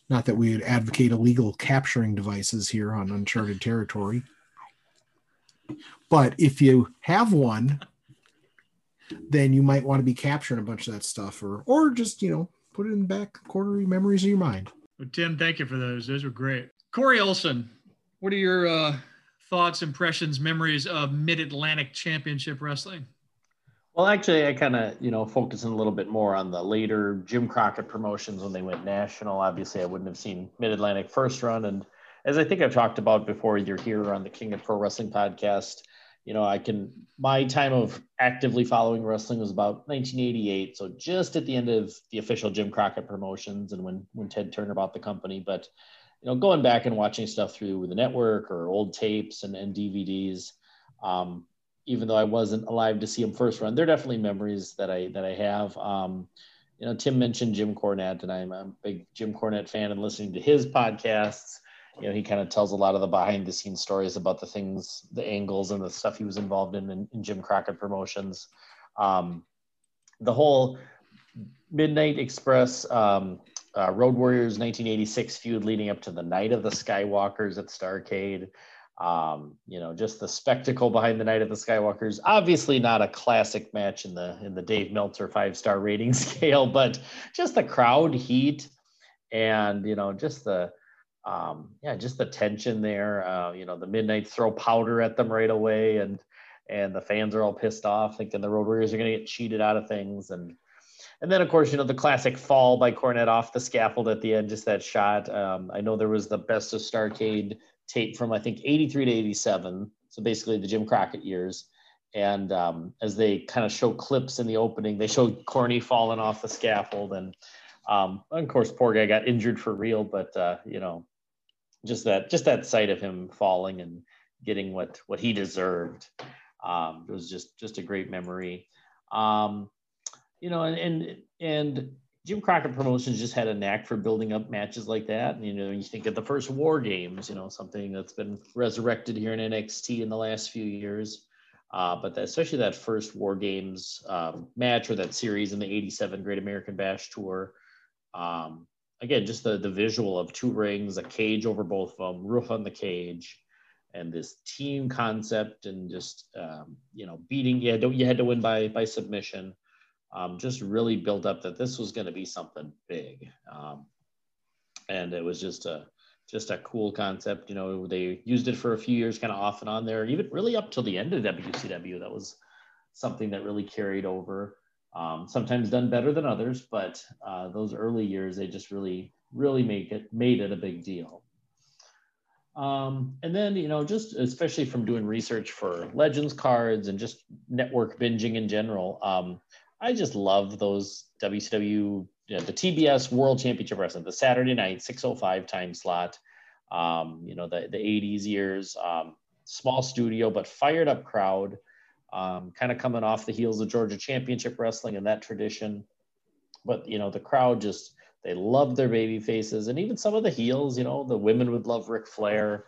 D: not that we would advocate illegal capturing devices here on uncharted territory but if you have one then you might want to be capturing a bunch of that stuff or or just you know put it in the back corner of memories of your mind.
A: Well, tim thank you for those. Those were great. Corey olson what are your uh, thoughts impressions memories of mid-atlantic championship wrestling?
C: Well actually i kind of you know focusing a little bit more on the later jim crockett promotions when they went national. Obviously i wouldn't have seen mid-atlantic first run. And as i think i've talked about before you're here on the king of pro wrestling podcast you know, I can, my time of actively following wrestling was about 1988. So just at the end of the official Jim Crockett promotions and when, when Ted Turner bought the company. But, you know, going back and watching stuff through the network or old tapes and, and DVDs, um, even though I wasn't alive to see him first run, they're definitely memories that I, that I have. Um, you know, Tim mentioned Jim Cornette and I'm a big Jim Cornette fan and listening to his podcasts you know, he kind of tells a lot of the behind the scenes stories about the things, the angles and the stuff he was involved in in, in Jim Crockett promotions. Um, the whole Midnight Express um, uh, Road Warriors 1986 feud leading up to the night of the Skywalkers at Starcade. Um, you know, just the spectacle behind the night of the Skywalkers. Obviously, not a classic match in the in the Dave Meltzer five star rating scale, but just the crowd heat and you know just the um, yeah, just the tension there. Uh, you know, the Midnight throw powder at them right away, and and the fans are all pissed off, thinking the Road Warriors are going to get cheated out of things, and and then of course you know the classic fall by Cornette off the scaffold at the end, just that shot. Um, I know there was the best of Starcade tape from I think '83 to '87, so basically the Jim Crockett years. And um, as they kind of show clips in the opening, they show Corny falling off the scaffold, and um, of course, poor guy got injured for real, but uh, you know, just that just that sight of him falling and getting what what he deserved. Um, it was just just a great memory. Um, you know and, and and jim crockett promotions just had a knack for building up matches like that. And you know you think of the first war games you know something that's been resurrected here in nxt in the last few years. Uh, but especially that first war games um, match or that series in the 87 great american bash tour um, again, just the the visual of two rings, a cage over both of them, roof on the cage, and this team concept, and just um, you know beating. Had to, you had to win by by submission. Um, just really built up that this was going to be something big, um, and it was just a just a cool concept. You know, they used it for a few years, kind of off and on there, even really up till the end of WCW. That was something that really carried over. Um, sometimes done better than others, but uh, those early years they just really, really make it made it a big deal. Um, and then you know, just especially from doing research for Legends cards and just network binging in general, um, I just love those WCW, you know, the TBS World Championship Wrestling, the Saturday night 605 time slot. Um, you know, the, the 80s years, um, small studio, but fired up crowd, um, kind of coming off the heels of Georgia Championship Wrestling and that tradition. But, you know, the crowd just, they loved their baby faces. And even some of the heels, you know, the women would love Ric Flair.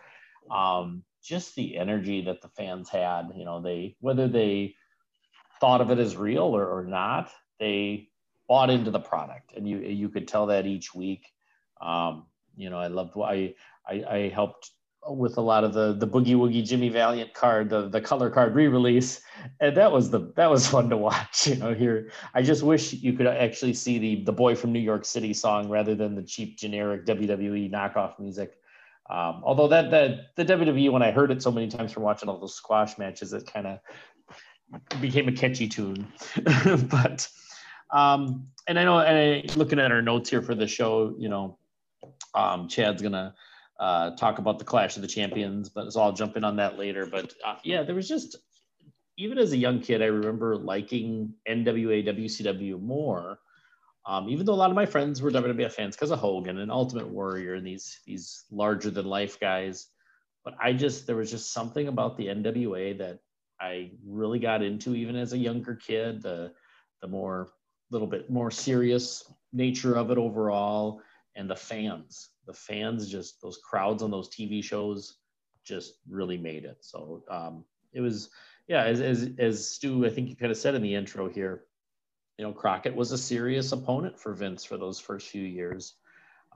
C: Um, just the energy that the fans had, you know, they, whether they, thought of it as real or, or not, they bought into the product, and you you could tell that each week. Um, you know, I loved I, I I helped with a lot of the the boogie woogie Jimmy Valiant card, the the color card re-release, and that was the that was fun to watch. You know, here I just wish you could actually see the the boy from New York City song rather than the cheap generic WWE knockoff music. Um, although that that the WWE when I heard it so many times from watching all those squash matches, it kind of became a catchy tune. but um, and I know, and I, looking at our notes here for the show, you know, um, Chad's gonna uh, talk about the Clash of the Champions, but so I'll jump in on that later. But uh, yeah, there was just even as a young kid, I remember liking NWA WCW more. Um, even though a lot of my friends were WWF fans because of Hogan and Ultimate Warrior and these these larger than life guys, but I just there was just something about the NWA that I really got into even as a younger kid. The the more little bit more serious nature of it overall, and the fans. The fans just those crowds on those TV shows just really made it. So um, it was yeah, as, as as Stu I think you kind of said in the intro here. You know, Crockett was a serious opponent for Vince for those first few years.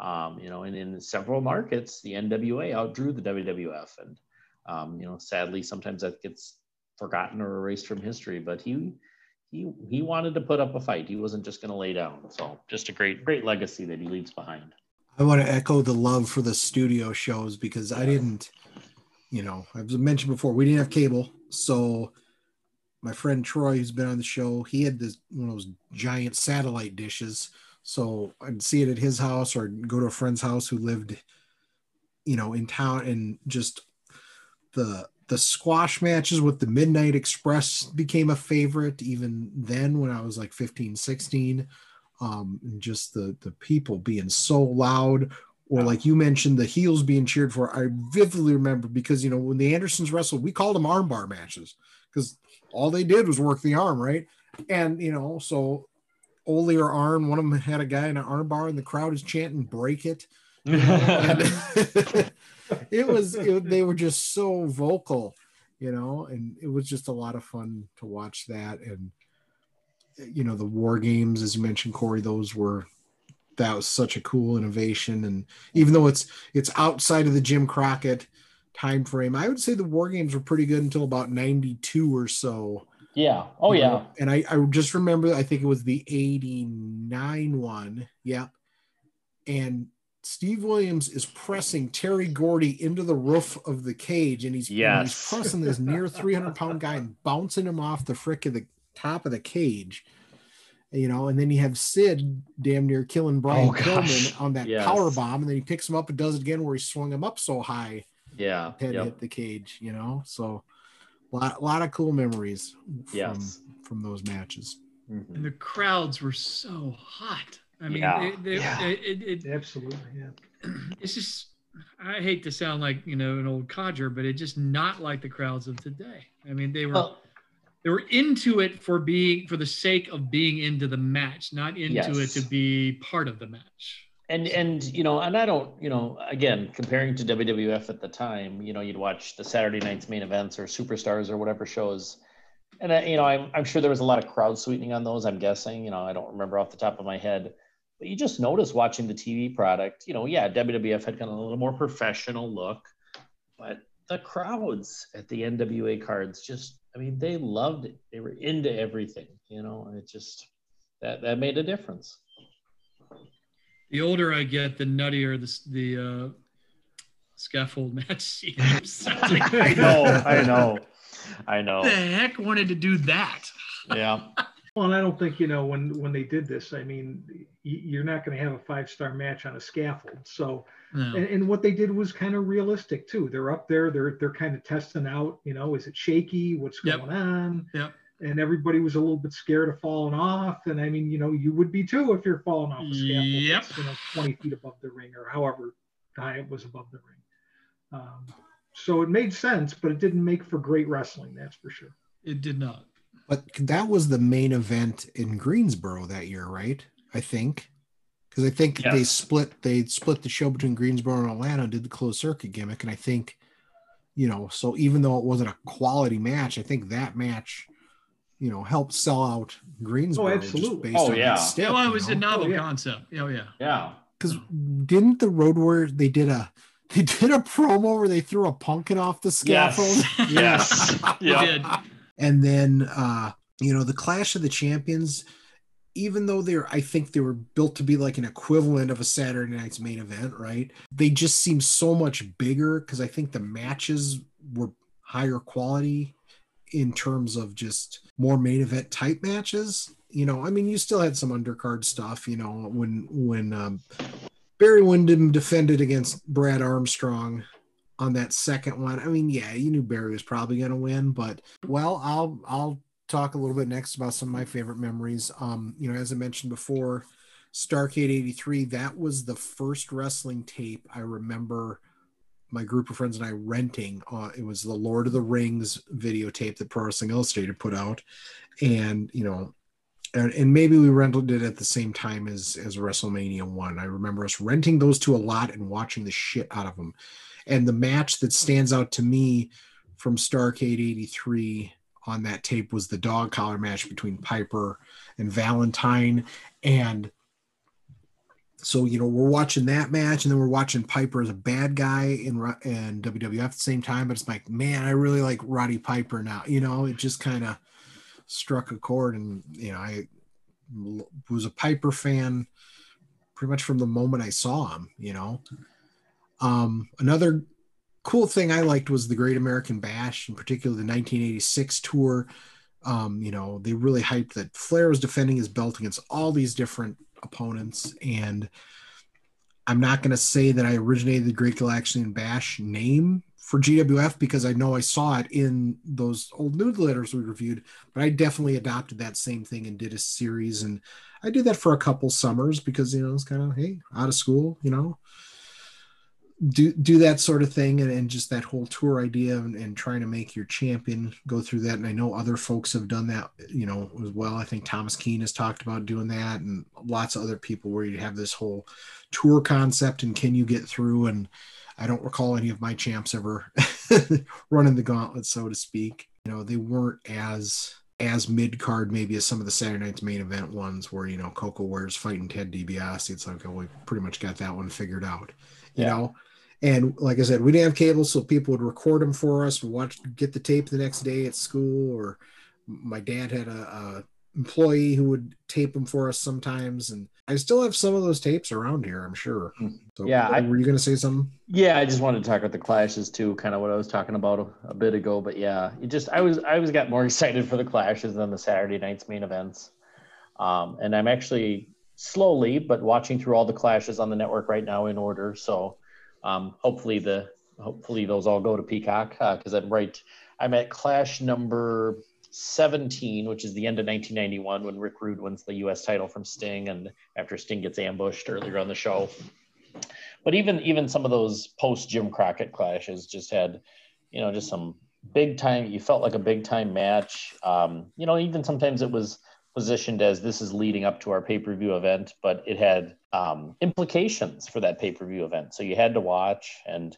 C: Um, you know, and in several markets, the NWA outdrew the WWF, and um, you know, sadly, sometimes that gets forgotten or erased from history, but he he he wanted to put up a fight. He wasn't just going to lay down. So just a great great legacy that he leaves behind.
D: I want to echo the love for the studio shows because I didn't, you know, I've mentioned before we didn't have cable, so my friend Troy, who's been on the show, he had this one of those giant satellite dishes. So I'd see it at his house or go to a friend's house who lived, you know, in town and just the the squash matches with the Midnight Express became a favorite even then when I was like 15, 16. Um, and just the the people being so loud, or like you mentioned, the heels being cheered for. I vividly remember because you know when the Andersons wrestled, we called them armbar matches because all they did was work the arm, right? And you know, so Ole or Arn, one of them had a guy in an armbar, and the crowd is chanting "Break it." it was it, they were just so vocal you know and it was just a lot of fun to watch that and you know the war games as you mentioned corey those were that was such a cool innovation. And even though it's it's outside of the jim crockett time frame i would say the war games were pretty good until about 92 or so.
C: Yeah. Oh yeah know?
D: and i i just remember i think it was the 89 one. Yep. And Steve Williams is pressing Terry Gordy into the roof of the cage, and he's,
C: yes.
D: he's pressing this near 300 pound guy and bouncing him off the frick of the top of the cage. You know, and then you have Sid damn near killing Brian oh, Pillman on that yes. power bomb, and then he picks him up and does it again where he swung him up so high.
C: Yeah,
D: head yep. hit the cage. You know, so a lot, a lot of cool memories from
C: yes.
D: from those matches.
A: Mm-hmm. And the crowds were so hot. I mean,
C: yeah.
A: It, it,
C: yeah.
A: It,
B: it, absolutely, yeah.
A: It's just, I hate to sound like you know an old codger, but it's just not like the crowds of today. I mean, they were. Well, they were into it for being for the sake of being into the match, not into yes. it to be part of the match.
C: And and you know, and I don't, you know, again, comparing to WWF at the time, you know, you'd watch the Saturday night's main events or superstars or whatever shows and I, you know, I'm, I'm sure there was a lot of crowd sweetening on those. I'm guessing, you know, I don't remember off the top of my head, but you just notice watching the TV product, you know, yeah, WWF had kind of a little more professional look, but the crowds at the NWA cards just, I mean, they loved it. They were into everything, you know, and it just, that, that made a difference.
A: The older I get, the nuttier the, the uh, scaffold match seems.
C: I know, I know, I know.
A: Who the heck wanted to do that?
C: Yeah.
B: Well, and I don't think you know when when they did this. I mean, you're not going to have a five star match on a scaffold. So, no. and, and, what they did was kind of realistic too. They're up there. They're they're kind of testing out. You know, is it shaky? What's
A: yep.
B: going on?
A: Yeah.
B: and everybody was a little bit scared of falling off. And I mean, you know, you would be too if you're falling off the scaffold,
A: Yep.
B: you know, 20 feet above the ring or however high it was above the ring. Um, so it made sense, but it didn't make for great wrestling, that's for sure.
A: It did not.
D: But that was the main event in Greensboro that year, right? I think. Because I think they split they split the show between Greensboro and Atlanta, and did the closed circuit gimmick, and I think, you know, so even though it wasn't a quality match, I think that match, you know, helped sell out Greensboro. just
B: absolutely.
D: based
C: Oh,
D: on
C: yeah.
D: that
A: well, it
D: you
A: was a novel
B: Oh, yeah.
A: concept. Oh yeah.
C: Yeah.
D: Because didn't the Road Warriors they did a they did a promo where they threw a pumpkin off the scaffold?
C: Yes. yes. Yeah.
D: And then uh, you know, the Clash of the Champions, even though they're I think they were built to be like an equivalent of a Saturday night's main event, right? They just seem so much bigger because I think the matches were higher quality in terms of just more main event type matches. You know, I mean, you still had some undercard stuff, you know, when when um, Barry Windham defended against Brad Armstrong on that second one. I mean, yeah, you knew Barry was probably going to win, but well, I'll I'll talk a little bit next about some of my favorite memories. Um, you know, as I mentioned before, Starcade 83, that was the first wrestling tape I remember my group of friends and I renting. Uh, it was the Lord of the Rings videotape that Pro Wrestling Illustrated put out. And, you know, and, and maybe we rented it at the same time as, as WrestleMania 1. I remember us renting those two a lot and watching the shit out of them. And the match that stands out to me from Starcade 83 on that tape was the dog collar match between Piper and Valentine. And so, you know, we're watching that match and then we're watching Piper as a bad guy in, in WWF at the same time. But it's like, man, I really like Roddy Piper now. You know, it just kind of struck a chord. And, you know, I was a Piper fan pretty much from the moment I saw him, you know. Um, another cool thing I liked was the Great American Bash, in particular the 1986 tour. Um, you know, they really hyped that Flair was defending his belt against all these different opponents. And I'm not going to say that I originated the Great Galaxian Bash name for GWF because I know I saw it in those old newsletters we reviewed, but I definitely adopted that same thing and did a series. And I did that for a couple summers because, you know, it's kind of, hey, out of school, you know, do do that sort of thing and, and just that whole tour idea and, and trying to make your champion go through that and i know other folks have done that you know as well i think thomas keene has talked about doing that and lots of other people where you have this whole tour concept and can you get through and i don't recall any of my champs ever running the gauntlet so to speak you know they weren't as as mid card maybe as some of the Saturday night's main event ones where you know Koko Ware's fighting Ted DiBiase. It's like oh we pretty much got that one figured out, you
C: Yeah.
D: know. And like I said, we didn't have cable, so people would record them for us. Watch, get the tape the next day at school, or my dad had a, a employee who would tape them for us sometimes. And I still have some of those tapes around here, I'm sure. So,
C: Yeah, I-
D: were you going to say something?
C: Yeah, I just wanted to talk about the clashes too, kind of what I was talking about a, a bit ago. But yeah, it just I was I always got more excited for the clashes than the Saturday night's main events. Um, and I'm actually slowly but watching through all the clashes on the network right now in order. So um, hopefully the hopefully those all go to Peacock because I'm right. I'm at clash number 17, which is the end of 1991 when Rick Rude wins the U.S. title from Sting, and after Sting gets ambushed earlier on the show. But even even some of those post Jim Crockett clashes just had, you know, just some big time. You felt like a big time match. Um, you know, even sometimes it was positioned as this is leading up to our pay per view event, but it had um, implications for that pay per view event. So you had to watch and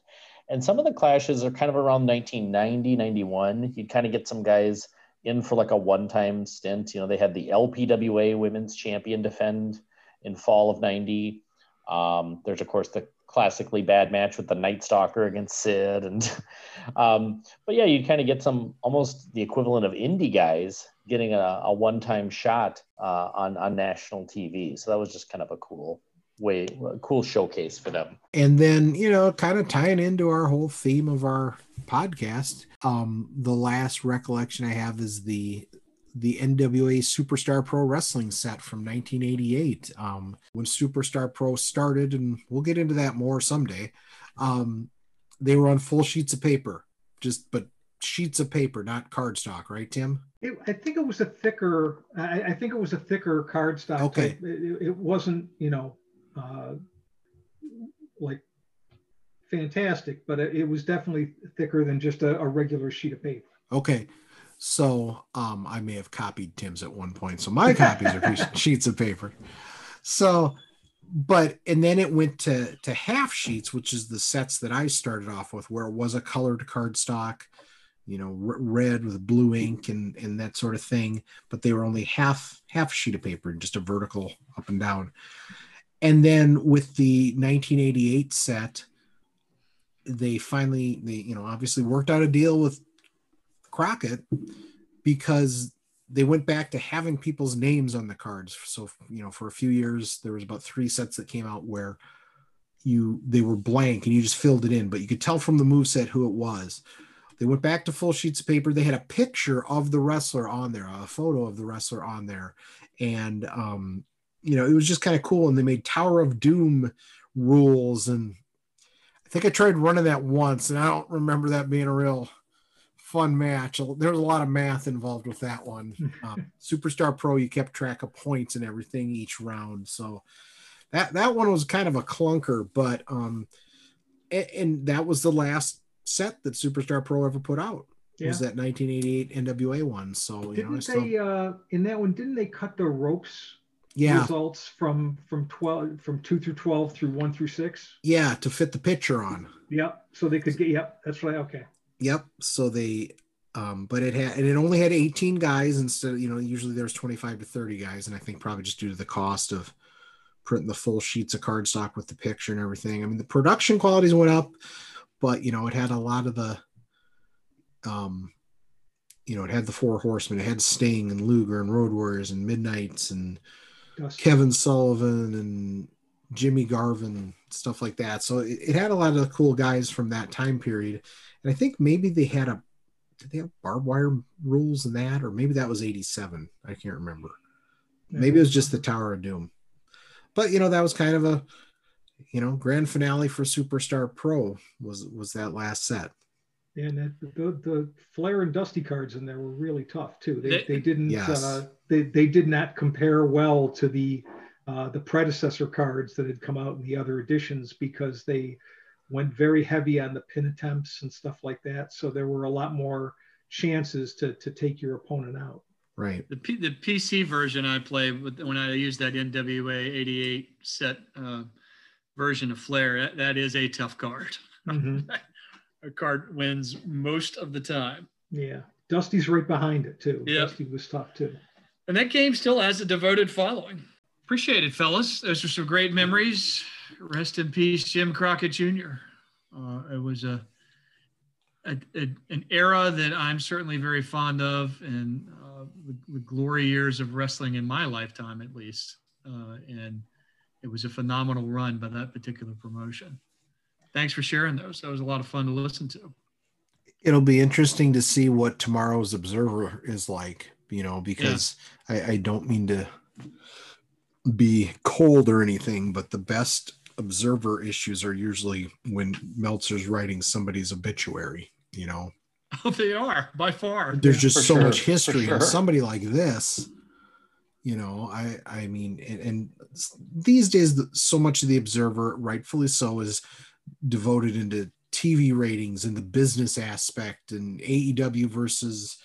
C: and some of the clashes are kind of around 1990 91 you'd kind of get some guys in for like a one-time stint. You know they had the lpwa women's champion defend in fall of 90 um, there's of course the classically bad match with the night stalker against sid and um, but yeah you kind of get some almost the equivalent of indie guys getting a, a one-time shot uh, on on national tv so that was just kind of a cool way a cool showcase for them.
D: And then you know kind of tying into our whole theme of our podcast um the last recollection i have is the the nwa superstar pro wrestling set from 1988 um when superstar pro started and we'll get into that more someday um they were on full sheets of paper just but sheets of paper, not cardstock, right, Tim?
B: It, I think it was a thicker. I, I think it was a thicker cardstock.
D: Okay.
B: It, it wasn't, you know, uh, like fantastic, but it, it was definitely thicker than just a, a regular sheet of paper.
D: Okay. So um, I may have copied Tim's at one point. So my copies are sheets of paper. So, but and then it went to to half sheets, which is the sets that I started off with, where it was a colored cardstock, you know, r- red with blue ink and and that sort of thing. But they were only half half sheet of paper, and just a vertical up and down. And then with the 1988 set, they finally they you know obviously worked out a deal with Crockett because they went back to having people's names on the cards. So, you know, for a few years, there was about three sets that came out where you they were blank and you just filled it in, but you could tell from the move set who it was. They went back to full sheets of paper. They had a picture of the wrestler on there, a photo of the wrestler on there. And um, you know, it was just kind of cool. And they made Tower of Doom rules. And I think I tried running that once, and I don't remember that being a real fun match. There was a lot of math involved with that one. Um, Superstar Pro, you kept track of points and everything each round, so that that one was kind of a clunker. But um, and, and that was the last set that Superstar Pro ever put out.
B: Yeah.
D: Was that 1988 NWA one? So you know,
B: Didn't
D: still,
B: they uh, in that one? Didn't they cut the ropes
D: yeah,
B: results from from twelve from two through twelve through one through six?
D: yeah, to fit the picture on.
B: Yep. So they could get. Yep. That's right. Okay.
D: Yep. So they, um, but it had, and it only had 18 guys instead of, you know, usually there's 25 to 30 guys. And I think probably just due to the cost of printing the full sheets of cardstock with the picture and everything. I mean, the production qualities went up, but, you know, it had a lot of the, um, you know, it had the four horsemen, it had Sting and Luger and Road Warriors and Midnights and
B: Dusty.
D: Kevin Sullivan and Jimmy Garvin, stuff like that. So it, it had a lot of the cool guys from that time period. And I think maybe they had a did they have barbed wire rules in that, or maybe that was 87. I can't remember. Maybe it was just the Tower of Doom. But you know, that was kind of a you know, grand finale for Superstar Pro was was that last set.
B: And that, the, the Flair and Dusty cards in there were really tough too. They,
A: They-
B: they didn't
D: Yes.
B: uh, they, they did not compare well to the uh, the predecessor cards that had come out in the other editions because they went very heavy on the pin attempts and stuff like that. So there were a lot more chances to to take your opponent out.
D: Right.
A: The, P, the PC version I played with when I used that NWA 88 set uh, version of Flair, that, that is a tough card. a card wins most of the time.
B: Yeah, Dusty's right behind it too.
A: Yep.
B: Dusty was tough too.
A: And that game still has a devoted following. Appreciate it, fellas. Those are some great memories. Rest in peace, Jim Crockett Jr. Uh, it was a, a, a- an era that I'm certainly very fond of, and uh, the, the glory years of wrestling in my lifetime, at least. Uh, and it was a phenomenal run by that particular promotion. Thanks for sharing those. That was a lot of fun to listen to.
D: It'll be interesting to see what tomorrow's Observer is like, you know, because I, I don't mean to be cold or anything, but the best Observer issues are usually when Meltzer's writing somebody's obituary, you know.
A: Oh, they are by far.
D: there's
B: Yeah,
D: just
C: for
D: so
C: sure,
D: much history
C: sure.
D: and somebody like this you know i i mean and, and these days so much of the observer rightfully so is devoted into tv ratings and the business aspect and aew versus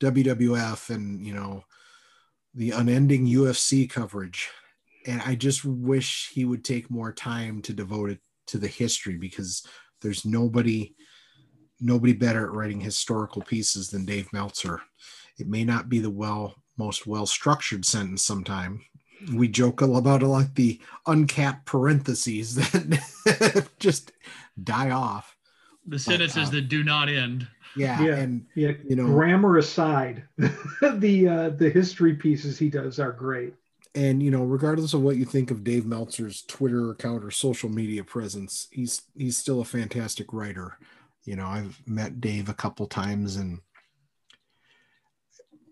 D: wwf and you know the unending ufc coverage and i just wish he would take more time to devote it to the history because there's nobody nobody better at writing historical pieces than Dave Meltzer. It may not be the well most well structured sentence sometime. We joke about it like the uncapped parentheses that just die off.
A: The sentences
D: uh,
A: that do not end.
D: Yeah,
B: Yeah.
D: and
B: Yeah,
D: You know-
B: grammar aside, the uh, the history pieces he does are great.
D: And you know, regardless of what you think of Dave Meltzer's Twitter account or social media presence, he's he's still a fantastic writer. You know, I've met Dave a couple times and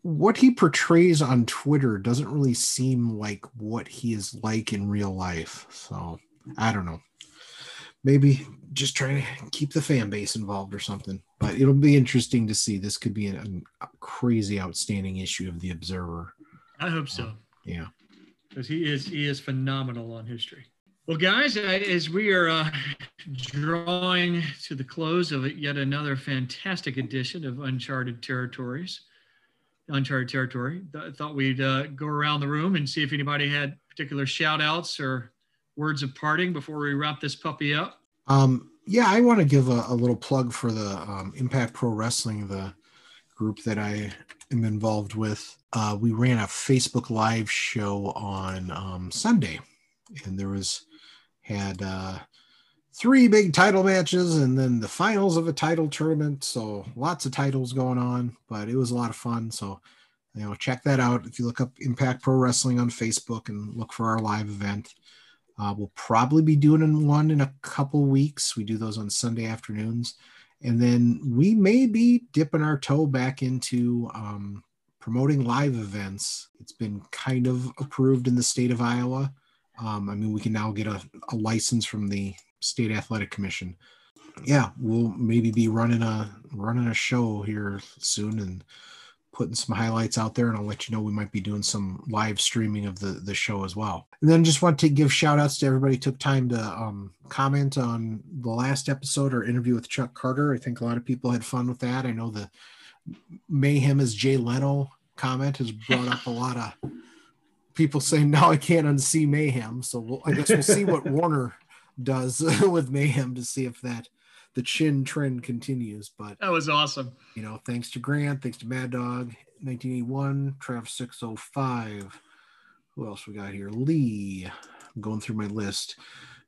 D: what he portrays on Twitter doesn't really seem like what he is like in real life. So I don't know. maybe just trying to keep the fan base involved or something. But it'll be interesting to see. This could be an, a crazy, outstanding issue of the Observer.
A: I hope so.
D: Yeah,
A: because he is he is phenomenal on history. Well, guys, as we are uh, drawing to the close of yet another fantastic edition of Uncharted Territories, Uncharted Territory, I thought we'd uh, go around the room and see if anybody had particular shout outs or words of parting before we wrap this puppy up.
D: Um, yeah, I want to give a, a, little plug for the um, Impact Pro Wrestling, the group that I am involved with. Uh, we ran a Facebook Live show on um, Sunday, and there was had uh, three big title matches and then the finals of a title tournament. So lots of titles going on, but it was a lot of fun. So, you know, check that out. If you look up Impact Pro Wrestling on Facebook and look for our live event, uh, we'll probably be doing one in a couple weeks. We do those on Sunday afternoons. And then we may be dipping our toe back into um, promoting live events. It's been kind of approved in the state of Iowa. Um, I mean, we can now get a, a license from the state athletic commission. Yeah, we'll maybe be running a running a show here soon and putting some highlights out there and I'll let you know we might be doing some live streaming of the the show as well. And then just want to give shout outs to everybody took time to um, comment on the last episode or interview with Chuck Carter. I think a lot of people had fun with that. I know the mayhem as Jay Leno comment has brought up a lot of people saying now I can't unsee mayhem. So we'll, I guess we'll see what Warner does with mayhem to see if that the chin trend continues. But
A: that was awesome.
D: You know, thanks to Grant, thanks to Mad Dog, 1981, Trav 605. Who else we got here? Lee. I'm going through my list.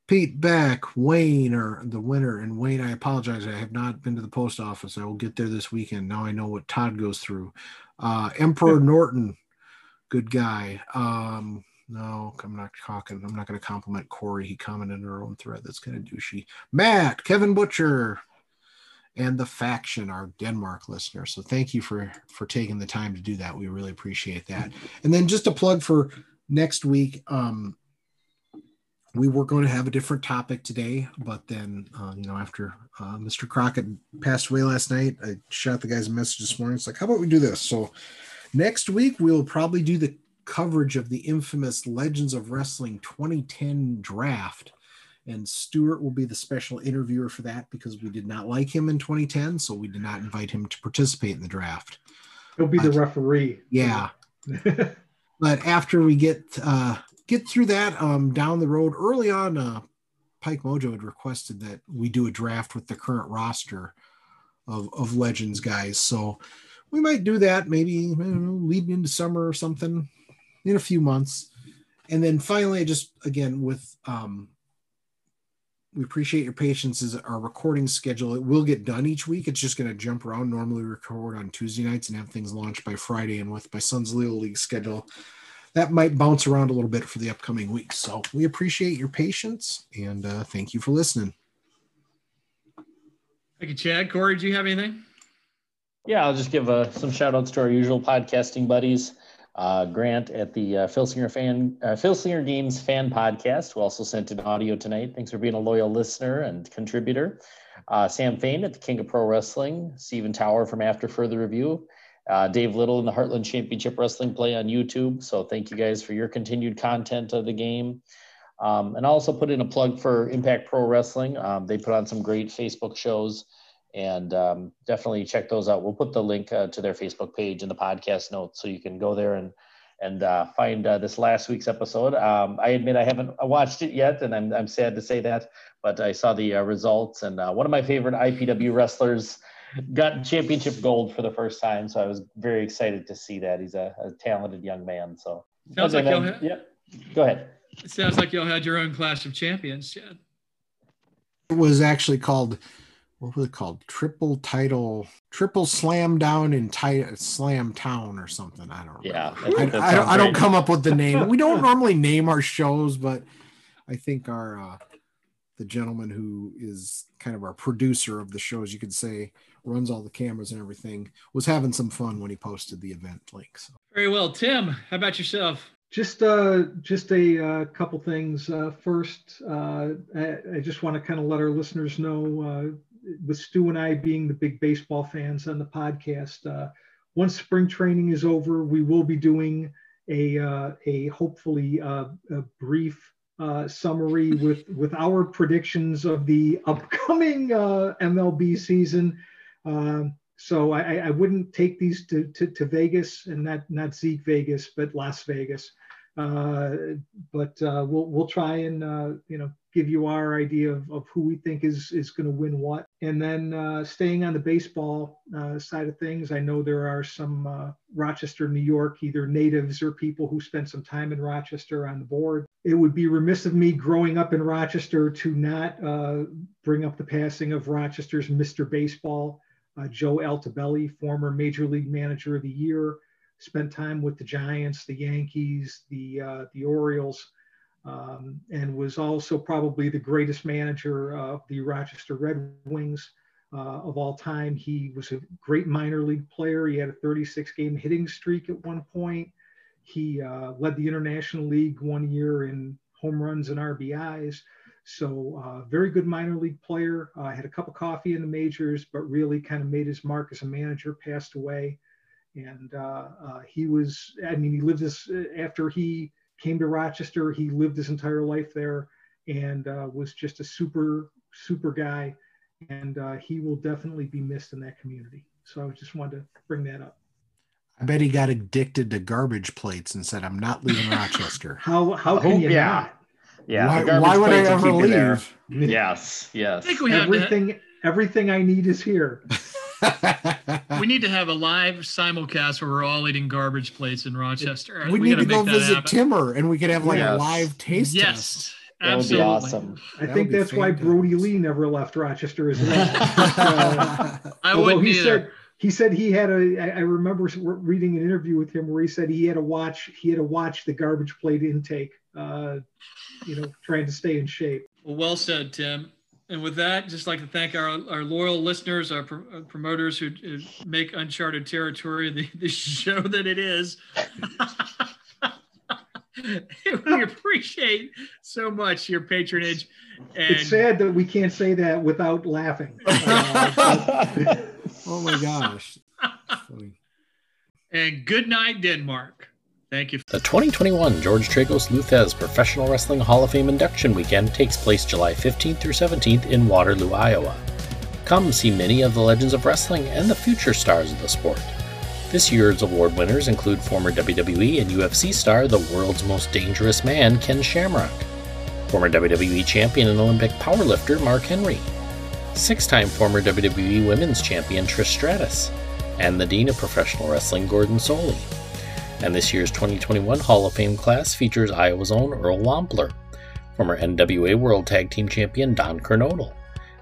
D: Pete Beck, Wayne or the winner. And Wayne, I apologize. I have not been to the post office. I will get there this weekend. Now I know what Todd goes through. Uh, Emperor Norton, good guy. Um, no, I'm not talking. I'm not going to compliment Corey. He commented in our own thread. That's kind of douchey. Matt, Kevin Butcher, and the faction, our Denmark listener. So thank you for for taking the time to do that. We really appreciate that. And then just a plug for next week. Um, we were going to have a different topic today, but then uh, you know after uh, Mr. Crockett passed away last night, I shot the guys a message this morning. It's like, how about we do this? So next week we'll probably do the coverage of the infamous Legends of Wrestling 2010 draft. And Stuart will be the special interviewer for that because we did not like him in 2010. So we did not invite him to participate in the draft.
B: He'll be the uh, referee.
D: Yeah. but after we get uh, get through that um, down the road, early on, uh, Pike Mojo had requested that we do a draft with the current roster of, of Legends guys. So we might do that maybe know, leading into summer or something in a few months. And then finally, just again with um, we appreciate your patience as our recording schedule. It will get done each week. It's just going to jump around. Normally, record on Tuesday nights and have things launched by Friday. And with my son's Little League schedule, that might bounce around a little bit for the upcoming weeks. So we appreciate your patience and uh, thank you for listening.
A: Thank you, Chad. Corey, do you have anything?
C: Yeah, I'll just give uh, some shout outs to our usual podcasting buddies uh, Grant at the uh, Filsinger fan uh, Filsinger Games fan podcast, who also sent an audio tonight. Thanks for being a loyal listener and contributor. Uh, Sam Fain at the King of Pro Wrestling, Stephen Tower from After Further Review, uh, Dave Little in the Heartland Championship Wrestling Play on YouTube. So thank you guys for your continued content of the game. Um, and I also put in a plug for Impact Pro Wrestling. Um, they put on some great Facebook shows and um, definitely check those out. We'll put the link uh, to their Facebook page in the podcast notes so you can go there and and uh, find uh, this last week's episode. Um, I admit I haven't watched it yet, and I'm, I'm sad to say that, but I saw the uh, results, and uh, one of my favorite IPW wrestlers got championship gold for the first time, so I was very excited to see that. He's a, a talented young man. So
A: sounds like then,
C: yeah. Go ahead.
A: It sounds like y'all had your own clash of champions, Chad.
D: It was actually called what was it called? Triple title, triple slam down in tight slam town or something. I don't.
C: Yeah,
D: I, I, I, don't. I don't come up with the name. We don't normally name our shows, but I think our uh, the gentleman who is kind of our producer of the shows, you could say, runs all the cameras and everything, was having some fun when he posted the event link. So.
A: Very well, Tim. How about yourself?
B: Just uh, just a uh, couple things. Uh, first, uh, I, I, just want to kind of let our listeners know, uh, with Stu and I being the big baseball fans on the podcast, uh, once spring training is over, we will be doing a a hopefully a brief summary with with our predictions of the upcoming MLB season. Um, so I, I, wouldn't take these to, to, to, Vegas and not not Zeke Vegas, but Las Vegas. Uh, but uh, we'll we'll try and uh, you know give you our idea of, of who we think is is going to win what. And then uh, staying on the baseball uh, side of things, I know there are some uh, Rochester, New York, either natives or people who spent some time in Rochester on the board. It would be remiss of me growing up in Rochester to not bring up the passing of Rochester's Mr. Baseball uh, Joe Altobelli, former Major League Manager of the Year, spent time with the Giants, the Yankees, the uh, the Orioles, um, and was also probably the greatest manager of the Rochester Red Wings uh, of all time. He was a great minor league player. He had a 36 game hitting streak at one point. He uh, led the International League one year in home runs and RBIs. So uh, very good minor league player. Uh, had a cup of coffee in the majors, but really kind of made his mark as a manager. Passed away, and uh, uh he was. I mean, he lived this after he came to Rochester. He lived his entire life there, and uh, was just a super super guy. And uh, he will definitely be missed in that community. So I just wanted to bring that up.
D: I bet he got addicted to garbage plates and said, "I'm not leaving Rochester."
B: how how can oh, you yeah. not?
F: Yeah.
D: Why, why would I ever leave?
F: Yes. Yes.
A: I think we
B: everything. To... Everything I need is here.
A: we need to have a live simulcast where we're all eating garbage plates in Rochester.
D: We, we need to go visit happen. Timmer, and we could have like yes. a live taste
A: yes.
D: test.
F: That would be awesome.
B: I that think that's why Brodie Lee never left Rochester as well. uh,
A: I wouldn't he
B: either. Said, he said he had a. I remember reading an interview with him where he said he had to watch. He had to watch the garbage plate intake. Uh, you know, trying to stay in shape.
A: Well, well said, Tim. And with that, just like to thank our, our loyal listeners, our, our promoters who, who, make Uncharted Territory the, the show that it is. we appreciate so much your patronage.
B: And it's sad that we can't say that without laughing. Uh,
D: oh my gosh.
A: And good night, Denmark. Thank you.
C: The 2021 George Tragos Lou Professional Wrestling Hall of Fame induction weekend takes place July 15th through 17th in Waterloo, Iowa. Come see many of the legends of wrestling and the future stars of the sport. This year's award winners include former WWE and UFC star, the world's most dangerous man, Ken Shamrock, former WWE champion and Olympic powerlifter, Mark Henry, six time former WWE Women's Champion, Trish Stratus, and the Dean of Professional Wrestling, Gordon Solie and this year's 2021 Hall of Fame class features Iowa's own Earl Wampler, former NWA World Tag Team Champion Don Kernodle,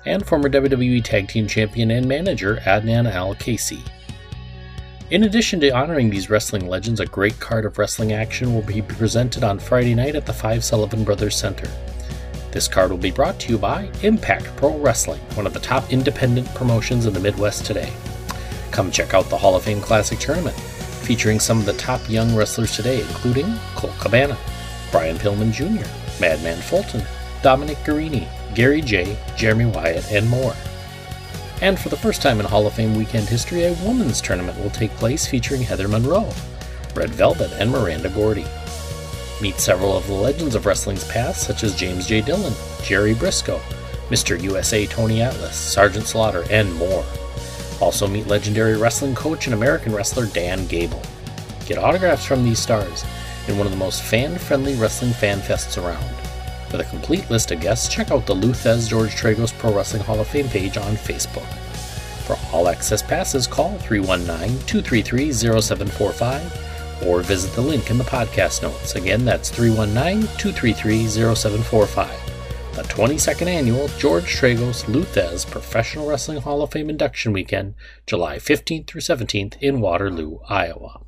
C: and former WWE Tag Team Champion and manager Adnan Al-Kaissey. In addition to honoring these wrestling legends, a great card of wrestling action will be presented on Friday night at the Five Sullivan Brothers Center. This card will be brought to you by Impact Pro Wrestling, one of the top independent promotions in the Midwest today. Come check out the Hall of Fame Classic Tournament featuring some of the top young wrestlers today, including Colt Cabana, Brian Pillman Jr., Madman Fulton, Dominic Garrini, Gary Jay, Jeremy Wyatt, and more. And for the first time in Hall of Fame weekend history, a women's tournament will take place featuring Heather Monroe, Red Velvet, and Miranda Gordy. Meet several of the legends of wrestling's past, such as James J. Dillon, Jerry Brisco, Mr. USA Tony Atlas, Sergeant Slaughter, and more. Also meet legendary wrestling coach and American wrestler Dan Gable. Get autographs from these stars in one of the most fan-friendly wrestling fan fests around. For the complete list of guests, check out the Lou Thesz George Tragos Pro Wrestling Hall of Fame page on Facebook. For all access passes, call 319-233-0745 or visit the link in the podcast notes. Again, that's 319-233-0745 the 22nd annual George Tragos Lou Thesz Professional Wrestling Hall of Fame induction weekend, July 15th through 17th in Waterloo, Iowa.